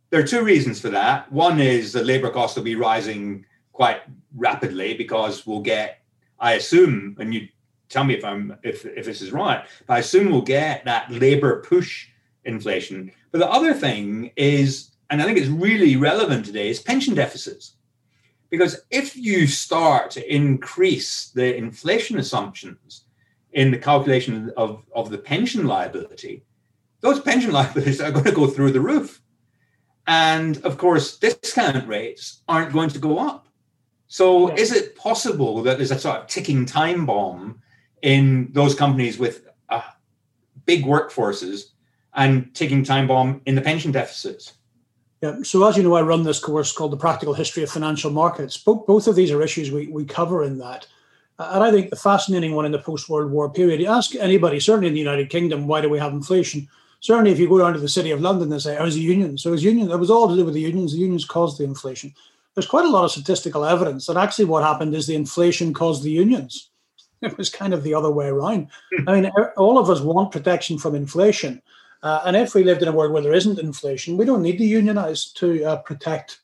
There are two reasons for that. One is the labor cost will be rising quite rapidly because we'll get, I assume, and you tell me if I'm if if this is right. But I assume we'll get that labor push inflation. But the other thing is, and I think it's really relevant today, is pension deficits. Because if you start to increase the inflation assumptions in the calculation of, of the pension liability, those pension [LAUGHS] liabilities are going to go through the roof. And of course, discount rates aren't going to go up. So, is it possible that there's a sort of ticking time bomb in those companies with uh, big workforces and ticking time bomb in the pension deficits. Yeah. So as you know, I run this course called the Practical History of Financial Markets. Both, both of these are issues we, we cover in that. And I think the fascinating one in the post World War period, you ask anybody, certainly in the United Kingdom, why do we have inflation? Certainly, if you go down to the city of London, they say, oh, it was the unions. So it was union. It was all to do with the unions. The unions caused the inflation. There's quite a lot of statistical evidence that actually what happened is the inflation caused the unions. [LAUGHS] It was kind of the other way around. I mean, all of us want protection from inflation. Uh, and if we lived in a world where there isn't inflation, we don't need to unionize to uh, protect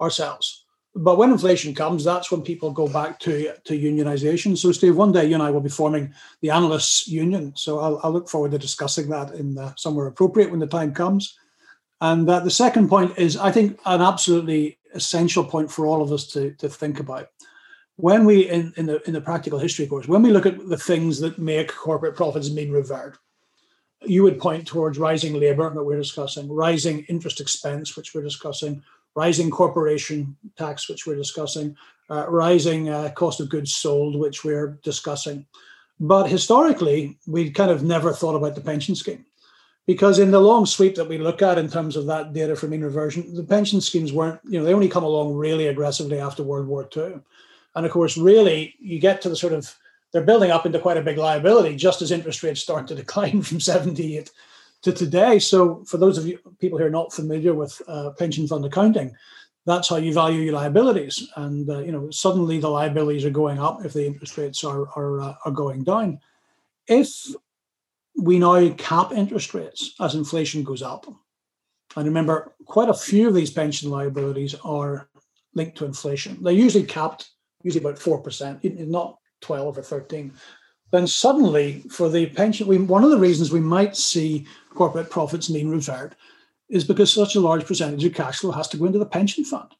ourselves. But when inflation comes, that's when people go back to, to unionization. So, Steve, one day you and I will be forming the analysts union. So I'll, I'll look forward to discussing that in the, somewhere appropriate when the time comes. And uh, the second point is, I think, an absolutely essential point for all of us to, to think about. When we, in, in, the, in the practical history course, when we look at the things that make corporate profits mean revert, you would point towards rising labor that we're discussing, rising interest expense, which we're discussing, rising corporation tax, which we're discussing, uh, rising uh, cost of goods sold, which we're discussing. But historically, we kind of never thought about the pension scheme. Because in the long sweep that we look at in terms of that data for mean reversion, the pension schemes weren't, you know, they only come along really aggressively after World War II. And of course, really, you get to the sort of, they're building up into quite a big liability just as interest rates start to [LAUGHS] decline from 78 to today. So, for those of you people who are not familiar with uh, pension fund accounting, that's how you value your liabilities. And uh, you know, suddenly the liabilities are going up if the interest rates are are, uh, are going down. If we now cap interest rates as inflation goes up, and remember, quite a few of these pension liabilities are linked to inflation. They're usually capped, usually about four percent, not twelve or thirteen then suddenly for the pension, we, one of the reasons we might see corporate profits mean revert is because such a large percentage of cash flow has to go into the pension fund.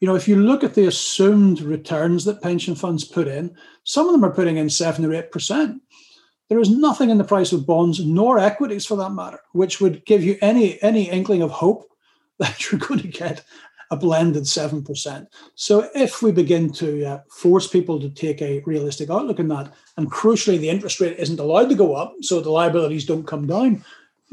You know, if you look at the assumed returns that pension funds put in, some of them are putting in seven or eight percent. There is nothing in the price of bonds nor equities for that matter, which would give you any any inkling of hope [LAUGHS] that you're going to get a blended 7%. So if we begin to uh, force people to take a realistic outlook in that, and crucially, the interest rate isn't allowed to go up, so the liabilities don't come down,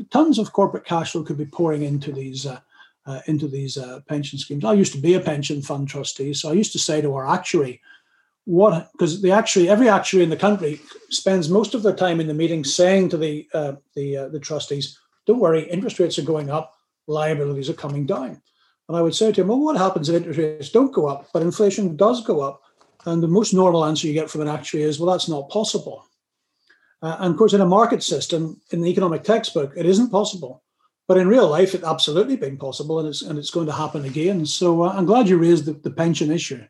tons of corporate cash flow could be pouring into these. Uh, uh, into these uh, pension schemes. I used to be a pension fund trustee, so I used to say to our actuary, "What?" Because the actuary, every actuary in the country, spends most of their time in the meeting saying to the uh, the uh, the trustees, "Don't worry, interest rates are going up, liabilities are coming down." And I would say to him, well, what happens if interest rates don't go up, but inflation does go up? And the most normal answer you get from an actuary is, well, that's not possible. Uh, and of course, in a market system, in the economic textbook, it isn't possible. But in real life, it's absolutely been possible, and it's and it's going to happen again. So uh, I'm glad you raised the, the pension issue.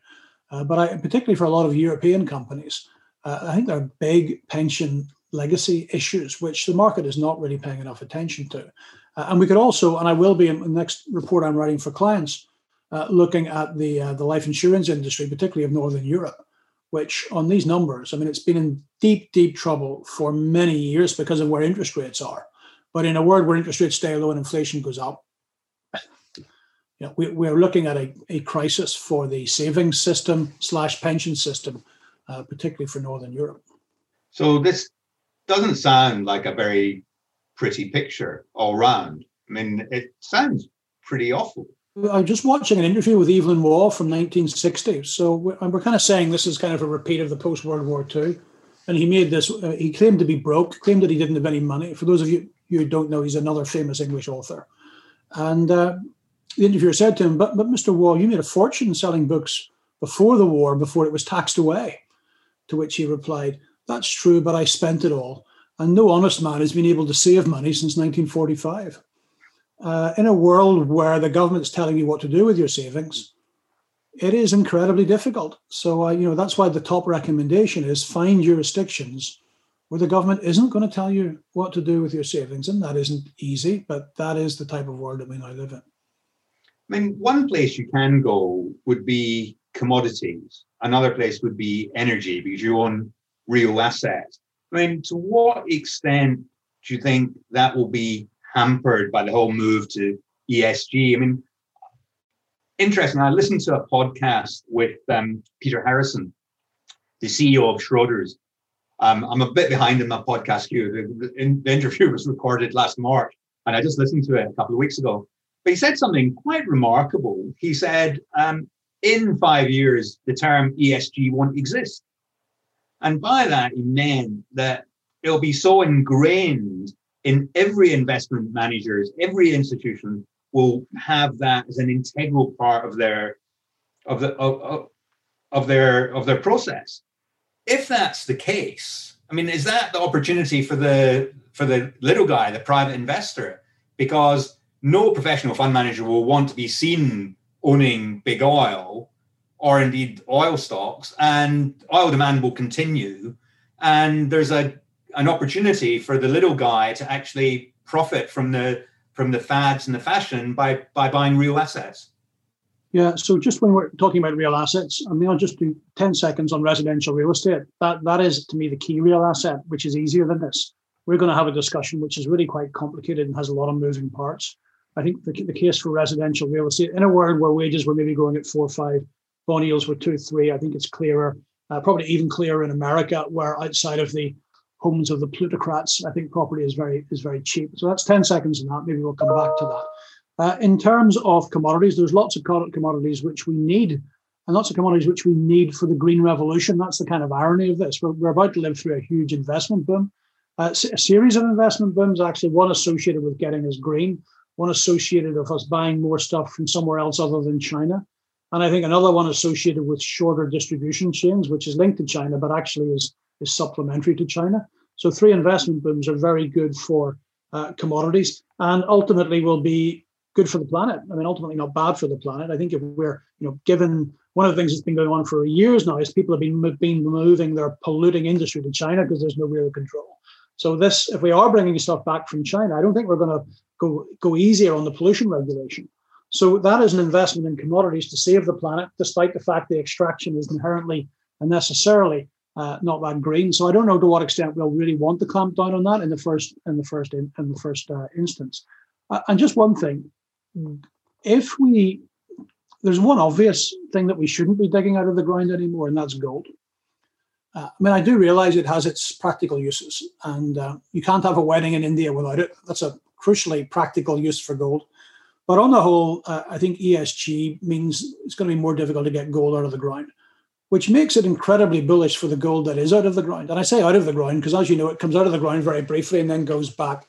Uh, but I, particularly for a lot of European companies, uh, I think there are big pension legacy issues which the market is not really paying enough attention to. Uh, and we could also, and I will be in the next report I'm writing for clients, uh, looking at the uh, the life insurance industry, particularly of Northern Europe, which on these numbers, I mean, it's been in deep, deep trouble for many years because of where interest rates are. But in a world where interest rates stay low and inflation goes up, [LAUGHS] you know, we, we're looking at a, a crisis for the savings system slash pension system, uh, particularly for Northern Europe. So this doesn't sound like a very pretty picture all round. I mean, it sounds pretty awful. I'm just watching an interview with Evelyn Waugh from 1960. So we're, we're kind of saying this is kind of a repeat of the post World War II. And he made this, uh, he claimed to be broke, claimed that he didn't have any money. For those of you who don't know, he's another famous English author. And uh, the interviewer said to him, but, but Mr. Waugh, you made a fortune selling books before the war, before it was taxed away. To which he replied, That's true, but I spent it all. And no honest man has been able to save money since 1945. Uh, in a world where the government's telling you what to do with your savings, it is incredibly difficult. So, uh, you know, that's why the top recommendation is find jurisdictions where the government isn't going to tell you what to do with your savings. And that isn't easy, but that is the type of world that we now live in. I mean, one place you can go would be commodities. Another place would be energy because you own real assets. I mean, to what extent do you think that will be hampered by the whole move to ESG? I mean, interesting. I listened to a podcast with um, Peter Harrison, the CEO of Schroders. Um, I'm a bit behind in my podcast queue. The, the, the interview [LAUGHS] was recorded last March, and I just listened to it a couple of weeks ago. But he said something quite remarkable. He said, um, in five years, the term ESG won't exist And by that, he meant that it'll be so ingrained in every investment managers, every institution will have that as an integral part of their of the of, of their of their process. If that's the case, I mean, is that the opportunity for the for the little guy, the private investor? Because no professional fund manager will want to be seen owning big oil or indeed oil stocks, and oil demand will continue. And there's a an opportunity for the little guy to actually profit from the from the fads and the fashion by by buying real assets. Yeah, so just when we're talking about real assets, I mean, I'll just do 10 seconds on residential real estate. That that is to me the key real asset, which is easier than this. We're going to have a discussion which is really quite complicated and has a lot of moving parts. I think the, the case for residential real estate in a world where wages were maybe growing at four or five, yields were two, three. I think it's clearer, uh, probably even clearer in America, where outside of the homes of the plutocrats, I think property is very is very cheap. So that's 10 seconds on that. Maybe we'll come back to that. Uh, in terms of commodities, there's lots of commodities which we need, and lots of commodities which we need for the green revolution. That's the kind of irony of this. We're, we're about to live through a huge investment boom, uh, a series of investment booms, actually, one associated with getting us green, one associated with us buying more stuff from somewhere else other than China. And I think another one associated with shorter distribution chains, which is linked to China, but actually is, is supplementary to China. So three investment booms are very good for uh, commodities and ultimately will be good for the planet. I mean, ultimately not bad for the planet. I think if we're, you know, given one of the things that's been going on for years now is people have been, been moving their polluting industry to China because there's no real control. So this, if we are bringing stuff back from China, I don't think we're going to go go easier on the pollution regulation. So that is an investment in commodities to save the planet, despite the fact the extraction is inherently and necessarily uh, not that green. So I don't know to what extent we'll really want to clamp down on that in the first in the first in, in the first uh, instance. Uh, and just one thing, if we there's one obvious thing that we shouldn't be digging out of the ground anymore, and that's gold. Uh, I mean, I do realize it has its practical uses, and uh, you can't have a wedding in India without it. That's a crucially practical use for gold. But on the whole, uh, I think ESG means it's going to be more difficult to get gold out of the ground, which makes it incredibly bullish for the gold that is out of the ground. And I say out of the ground because, as you know, it comes out of the ground very briefly and then goes back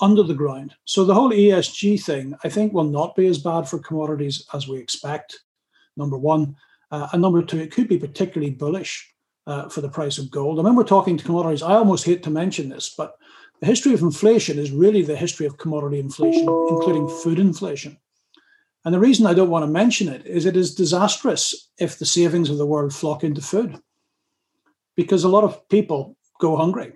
under the ground. So the whole ESG thing, I think, will not be as bad for commodities as we expect. Number one, uh, and number two, it could be particularly bullish uh, for the price of gold. I mean, we're talking to commodities. I almost hate to mention this, but the history of inflation is really the history of commodity inflation, including food inflation. And the reason I don't want to mention it is it is disastrous if the savings of the world flock into food, because a lot of people go hungry.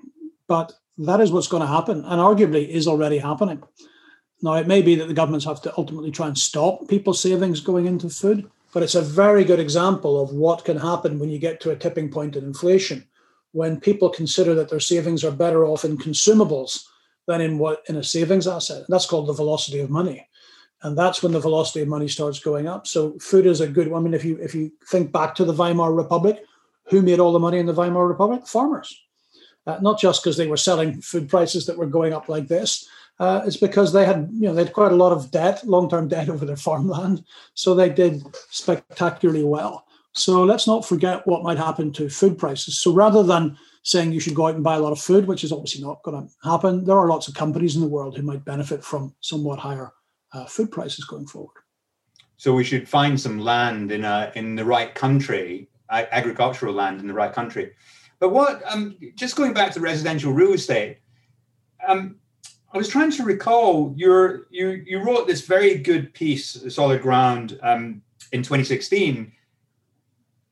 But that is what's going to happen, and arguably is already happening. Now, it may be that the governments have to ultimately try and stop people's savings going into food, but it's a very good example of what can happen when you get to a tipping point in inflation, when people consider that their savings are better off in consumables than in what in a savings asset. That's called the velocity of money. And that's when the velocity of money starts going up. So food is a good one. I mean, if you if you think back to the Weimar Republic, who made all the money in the Weimar Republic? Farmers uh, not just because they were selling food prices that were going up like this. Uh, it's because they had, you know, they had quite a lot of debt, long-term debt over their farmland, so they did spectacularly well. So let's not forget what might happen to food prices. So rather than saying you should go out and buy a lot of food, which is obviously not going to happen, there are lots of companies in the world who might benefit from somewhat higher uh, food prices going forward. So we should find some land in a in the right country, agricultural land in the right country, but what, um, just going back to residential real estate, um, I was trying to recall your you you wrote this very good piece, Solid Ground, um, in 2016,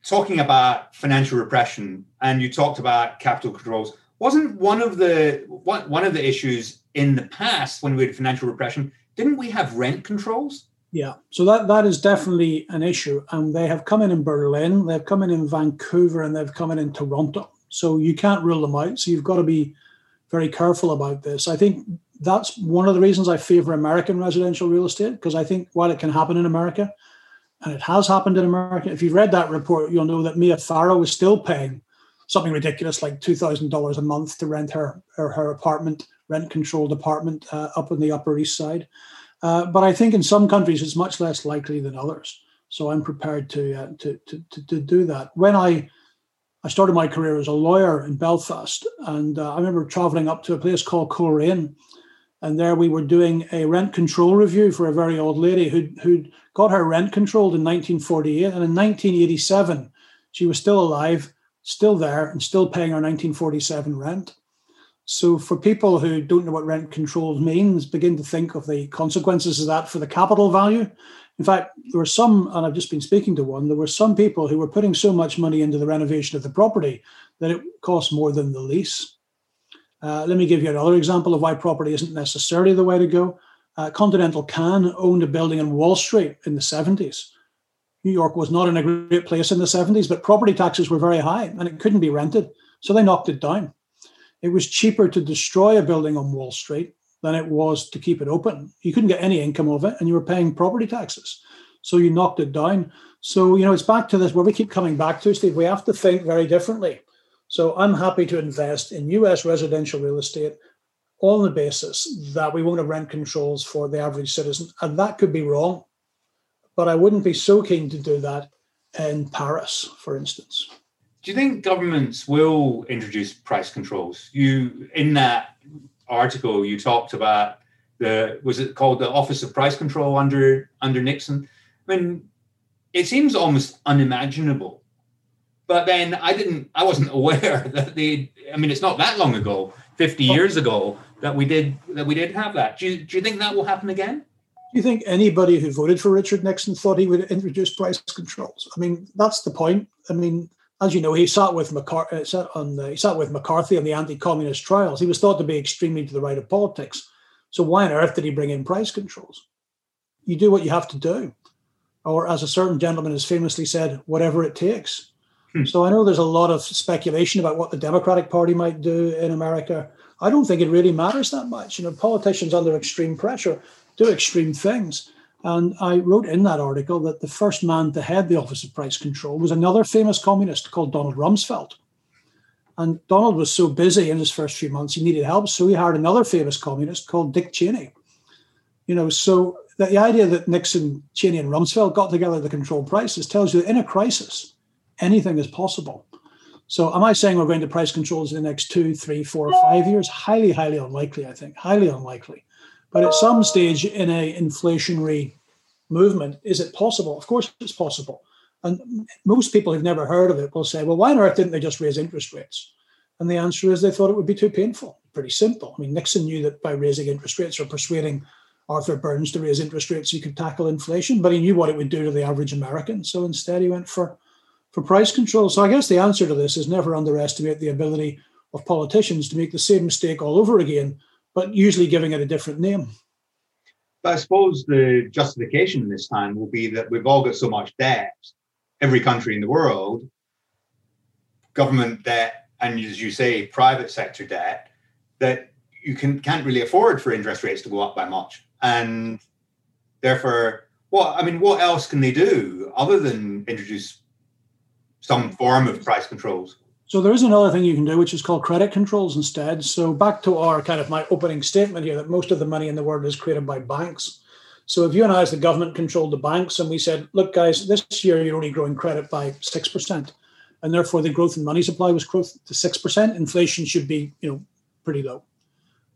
talking about financial repression, and you talked about capital controls. Wasn't one of the one, of the issues in the past when we had financial repression? Didn't we have rent controls? Yeah, so that that is definitely an issue, and they have come in in Berlin, they've come in in Vancouver, and they've come in in Toronto. So you can't rule them out. So you've got to be very careful about this. I think that's one of the reasons I favor American residential real estate because I think while it can happen in America, and it has happened in America, if you've read that report, you'll know that Mia Farrow is still paying something ridiculous like two thousand dollars a month to rent her her, her apartment, rent controlled apartment uh, up on the Upper East Side. Uh, but I think in some countries it's much less likely than others. So I'm prepared to, uh, to, to, to to do that. When I I started my career as a lawyer in Belfast, and uh, I remember traveling up to a place called Coleraine, and there we were doing a rent control review for a very old lady who'd, who'd got her rent controlled in 1948, and in 1987 she was still alive, still there, and still paying her 1947 rent. So, for people who don't know what rent control means, begin to think of the consequences of that for the capital value. In fact, there were some, and I've just been speaking to one, there were some people who were putting so much money into the renovation of the property that it cost more than the lease. Uh, let me give you another example of why property isn't necessarily the way to go. Uh, Continental Can owned a building in Wall Street in the 70s. New York was not in a great place in the 70s, but property taxes were very high and it couldn't be rented. So they knocked it down it was cheaper to destroy a building on Wall Street than it was to keep it open. You couldn't get any income of it, and you were paying property taxes. So you knocked it down. So, you know, it's back to this where we keep coming back to, Steve. We have to think very differently. So I'm happy to invest in US residential real estate on the basis that we won't have rent controls for the average citizen. And that could be wrong. But I wouldn't be so keen to do that in Paris, for instance do you think governments will introduce price controls? You in that article you talked about the was it called the Office of Price Control under under Nixon? I mean, it seems almost unimaginable. But then I didn't I wasn't [LAUGHS] aware that they I mean it's not that long ago, 50 years ago, that we did that we did have that. Do you, do you think that will happen again? Do you think anybody who voted for Richard Nixon thought he would introduce price controls? I mean, that's the point. I mean, as you know, he sat with McCarthy. Uh, sat on the, he sat with McCarthy on the anti-communist trials. He was thought to be extremely to the right of politics. So why on earth did he bring in price controls? You do what you have to do, or as a certain gentleman has famously said, whatever it takes. Hmm. So I know there's a lot of speculation about what the Democratic Party might do in America. I don't think it really matters that much. You know, politicians under extreme pressure do extreme things. And I wrote in that article that the first man to head the Office of Price Control was another famous communist called Donald Rumsfeld. And Donald was so busy in his first few months, he needed help. So he hired another famous communist called Dick Cheney. You know, so the idea that Nixon, Cheney, and Rumsfeld got together to control prices tells you that in a crisis, anything is possible. So, am I saying we're going to price controls in the next two, three, four, five years? Highly, highly unlikely, I think. Highly unlikely. But at some stage in a inflationary movement, is it possible? Of course, it's possible. And most people who've never heard of it will say, well, why on earth didn't they just raise interest rates? And the answer is they thought it would be too painful. Pretty simple. I mean, Nixon knew that by raising interest rates or persuading Arthur Burns to raise interest rates, he could tackle inflation, but he knew what it would do to the average American. So instead, he went for, for price control. So I guess the answer to this is never underestimate the ability of politicians to make the same mistake all over again but usually giving it a different name. But I suppose the justification this time will be that we've all got so much debt, every country in the world, government debt, and as you say, private sector debt, that you can can't really afford for interest rates to go up by much. And therefore, what I mean, what else can they do other than introduce some form of price controls? So there is another thing you can do, which is called credit controls instead. So back to our kind of my opening statement here that most of the money in the world is created by banks. So if you and I, as the government, controlled the banks, and we said, "Look, guys, this year you're only growing credit by six percent, and therefore the growth in money supply was growth to six percent, inflation should be, you know, pretty low."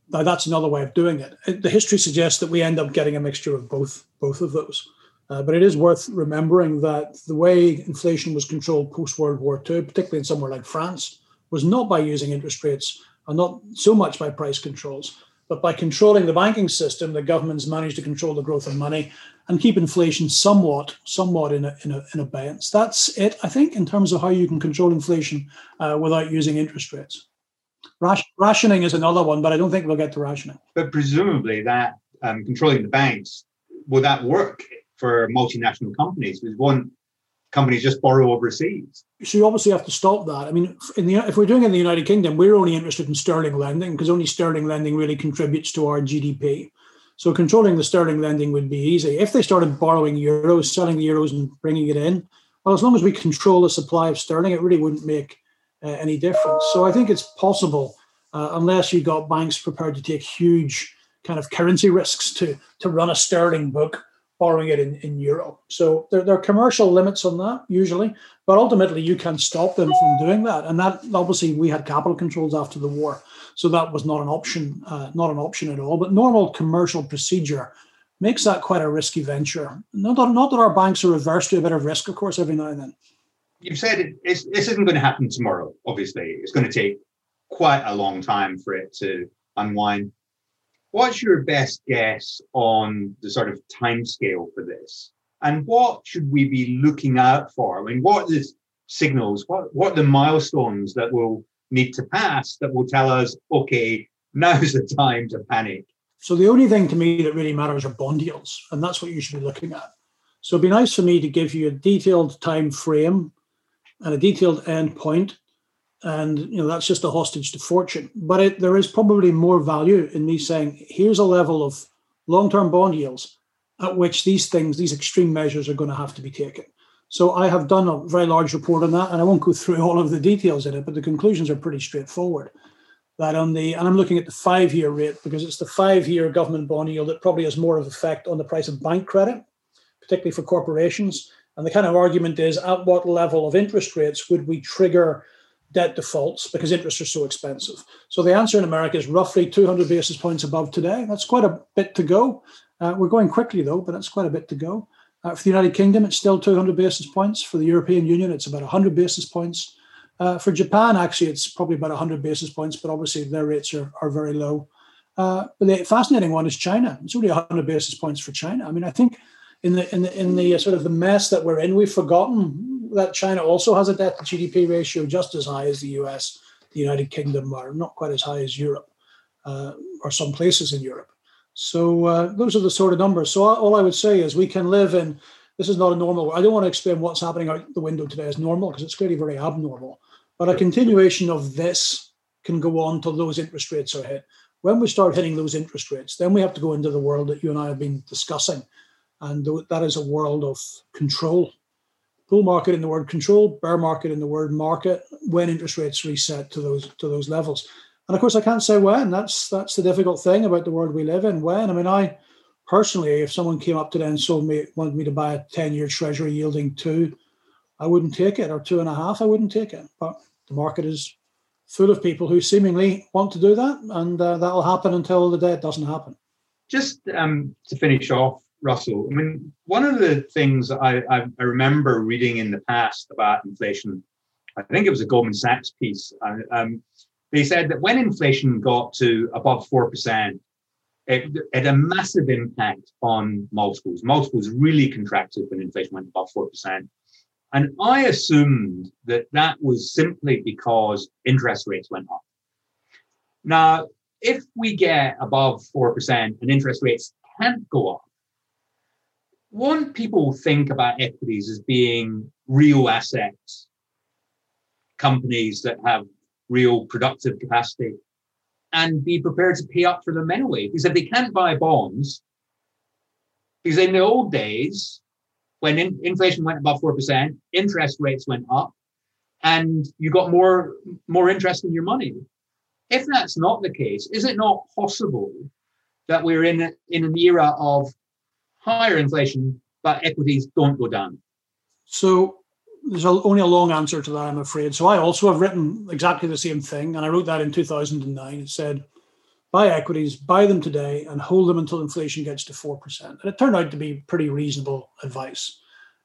Now that's another way of doing it. The history suggests that we end up getting a mixture of both both of those. Uh, but it is worth remembering that the way inflation was controlled post World War II, particularly in somewhere like France, was not by using interest rates and not so much by price controls, but by controlling the banking system, the governments managed to control the growth of money and keep inflation somewhat, somewhat in, a, in, a, in abeyance. That's it, I think, in terms of how you can control inflation uh, without using interest rates. rationing is another one, but I don't think we'll get to rationing. But presumably, that um, controlling the banks will that work for multinational companies because one companies just borrow overseas. So you obviously have to stop that. I mean, the, if we're doing it in the United Kingdom, we're only interested in sterling lending because only sterling lending really contributes to our GDP. So controlling the sterling lending would be easy. If they started borrowing euros, selling the euros and bringing it in, well, as long as we control the supply of sterling, it really wouldn't make uh, any difference. So I think it's possible, uh, unless you've got banks prepared to take huge kind of currency risks to to run a sterling book borrowing it in, in euro. So there, there are commercial limits on that usually, but ultimately you can stop them from doing that. And that obviously we had capital controls after the war, so that was not an option, uh, not an option at all. But normal commercial procedure makes that quite a risky venture. Not that, not that our banks are averse to a bit of risk, of course, every now and then. You've said it, this isn't going to happen tomorrow. Obviously, it's going to take quite a long time for it to unwind. What's your best guess on the sort of time scale for this? And what should we be looking out for? I mean, what are the signals? What, what are the milestones that will need to pass that will tell us, okay, now's the time to panic? So the only thing to me that really matters are bond yields, and that's what you should be looking at. So it'd be nice for me to give you a detailed time frame and a detailed end point and you know that's just a hostage to fortune. But it, there is probably more value in me saying, here's a level of long-term bond yields at which these things, these extreme measures, are going to have to be taken. So I have done a very large report on that, and I won't go through all of the details in it, but the conclusions are pretty straightforward. That on the, and I'm looking at the five-year rate because it's the five-year government bond yield that probably has more of effect on the price of bank credit, particularly for corporations. And the kind of argument is, at what level of interest rates would we trigger debt defaults because interests are so expensive. So the answer in America is roughly 200 basis points above today. That's quite a bit to go. Uh, we're going quickly though, but that's quite a bit to go. Uh, for the United Kingdom, it's still 200 basis points. For the European Union, it's about 100 basis points. Uh, for Japan, actually, it's probably about 100 basis points, but obviously their rates are, are very low. Uh, but the fascinating one is China. It's only 100 basis points for China. I mean, I think in the in the in the uh, sort of the mess that we're in, we've forgotten that China also has a debt to GDP ratio just as high as the US, the United Kingdom, or not quite as high as Europe, uh, or some places in Europe. So uh, those are the sort of numbers. So all I would say is we can live in. This is not a normal. I don't want to explain what's happening out the window today as normal because it's clearly very abnormal. But a continuation of this can go on till those interest rates are hit. When we start hitting those interest rates, then we have to go into the world that you and I have been discussing, and that is a world of control bull market in the word control, bear market in the word market when interest rates reset to those to those levels. And of course, I can't say when. That's that's the difficult thing about the world we live in. When I mean, I personally, if someone came up today and sold me wanted me to buy a ten-year Treasury yielding two, I wouldn't take it, or two and a half, I wouldn't take it. But the market is full of people who seemingly want to do that, and uh, that'll happen until the day it doesn't happen. Just um, to finish off, Russell. I mean, one of the things I, I, I, remember reading in the past about inflation, I think it was a Goldman Sachs piece. Um, they said that when inflation got to above 4%, it, it, had a massive impact on multiples. Multiples really contracted when inflation went above 4%. And I assumed that that was simply because interest rates went up. Now, if we get above 4% and interest rates can't go up, one people think about equities as being real assets, companies that have real productive capacity, and be prepared to pay up for them anyway. Because if they can't buy bonds, because in the old days, when in, inflation went above 4%, interest rates went up, and you got more, more interest in your money. If that's not the case, is it not possible that we're in, in an era of higher inflation, but equities don't go down. So there's only a long answer to that, I'm afraid. So I also have written exactly the same thing, and I wrote that in 2009. It said, buy equities, buy them today, and hold them until inflation gets to 4%. And it turned out to be pretty reasonable advice.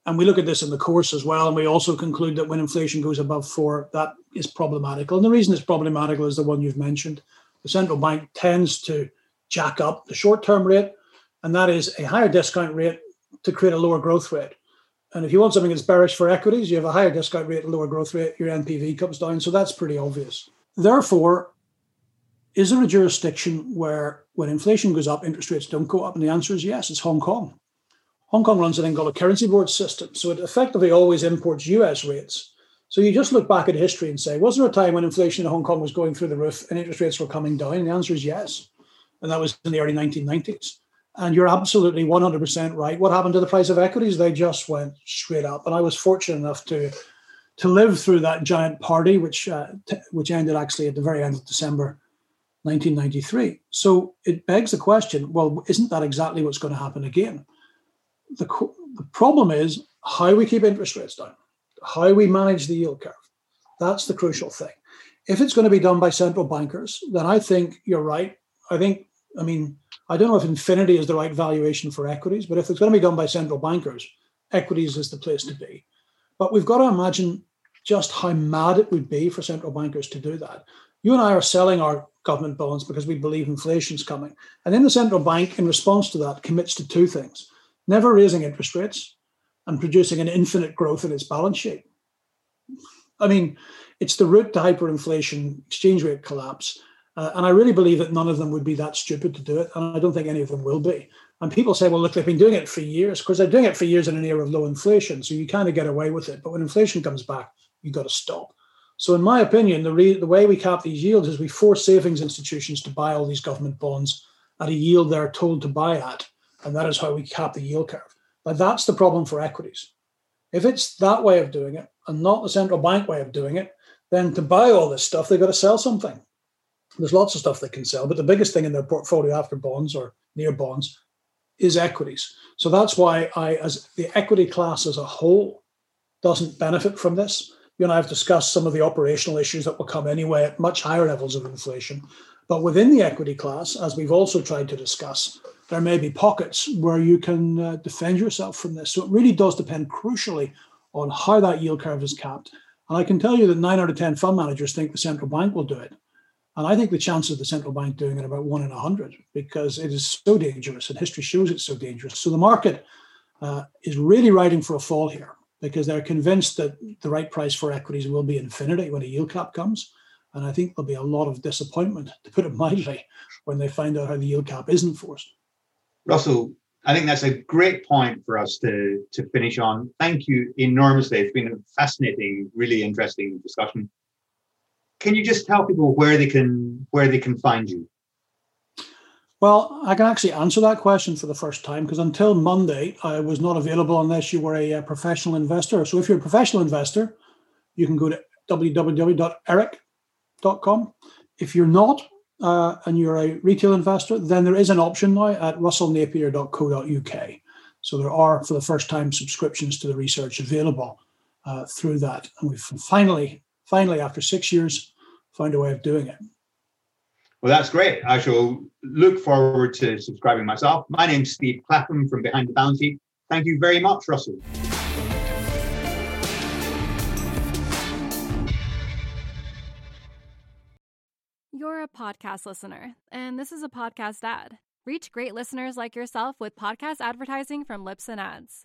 And we look at this in the course as well, and we also conclude that when inflation goes above four, that is problematical. And the reason it's problematical is the one you've mentioned. The central bank tends to jack up the short term rate and that is a higher discount rate to create a lower growth rate. And if you want something that's bearish for equities, you have a higher discount rate, lower growth rate, your NPV comes down. So that's pretty obvious. Therefore, is there a jurisdiction where when inflation goes up, interest rates don't go up? And the answer is yes, it's Hong Kong. Hong Kong runs a thing called a currency board system. So it effectively always imports US rates. So you just look back at history and say, was there a time when inflation in Hong Kong was going through the roof and interest rates were coming down? And the answer is yes. And that was in the early 1990s. And you're absolutely 100% right. What happened to the price of equities? They just went straight up. And I was fortunate enough to to live through that giant party, which uh, t- which ended actually at the very end of December 1993. So it begs the question: Well, isn't that exactly what's going to happen again? the, the problem is how we keep interest rates down, how we manage the yield curve. That's the crucial thing. If it's going to be done by central bankers, then I think you're right. I think, I mean, I don't know if infinity is the right valuation for equities, but if it's going to be done by central bankers, equities is the place to be. But we've got to imagine just how mad it would be for central bankers to do that. You and I are selling our government bonds because we believe inflation's coming. And then the central bank, in response to that, commits to two things never raising interest rates and producing an infinite growth in its balance sheet. I mean, it's the route to hyperinflation, exchange rate collapse. Uh, and I really believe that none of them would be that stupid to do it. And I don't think any of them will be. And people say, well, look, they've been doing it for years. Of course, they're doing it for years in an era of low inflation. So you kind of get away with it. But when inflation comes back, you've got to stop. So, in my opinion, the, re- the way we cap these yields is we force savings institutions to buy all these government bonds at a yield they're told to buy at. And that is how we cap the yield curve. But that's the problem for equities. If it's that way of doing it and not the central bank way of doing it, then to buy all this stuff, they've got to sell something. There's lots of stuff they can sell, but the biggest thing in their portfolio after bonds or near bonds is equities. So that's why I, as the equity class as a whole, doesn't benefit from this you and I have discussed some of the operational issues that will come anyway at much higher levels of inflation. But within the equity class, as we've also tried to discuss, there may be pockets where you can uh, defend yourself from this. So it really does depend crucially on how that yield curve is capped. And I can tell you that nine out of 10 fund managers think the central bank will do it. And I think the chance of the central bank doing it about one in a hundred because it is so dangerous and history shows it's so dangerous. So the market uh, is really riding for a fall here because they're convinced that the right price for equities will be infinity when a yield cap comes. And I think there'll be a lot of disappointment, to put it [LAUGHS] mildly, when they find out how the yield cap is enforced. Russell, I think that's a great point for us to, to finish on. Thank you enormously. It's been a fascinating, really interesting discussion. Can you just tell people where they can where they can find you? Well, I can actually answer that question for the first time because until Monday, I was not available unless you were a, a, professional investor. So if you're a professional investor, you can go to www.eric.com. If you're not uh, and you're a retail investor, then there is an option now at russellnapier.co.uk. So there are, for the first time, subscriptions to the research available uh, through that. And we've finally, finally, after six years, find a way of doing it. Well, that's great. I shall look forward to subscribing myself. My name's Steve Clapham from Behind the Balance Sheet. Thank you very much, Russell. You're a podcast listener, and this is a podcast ad. Reach great listeners like yourself with podcast advertising from Libsyn Ads.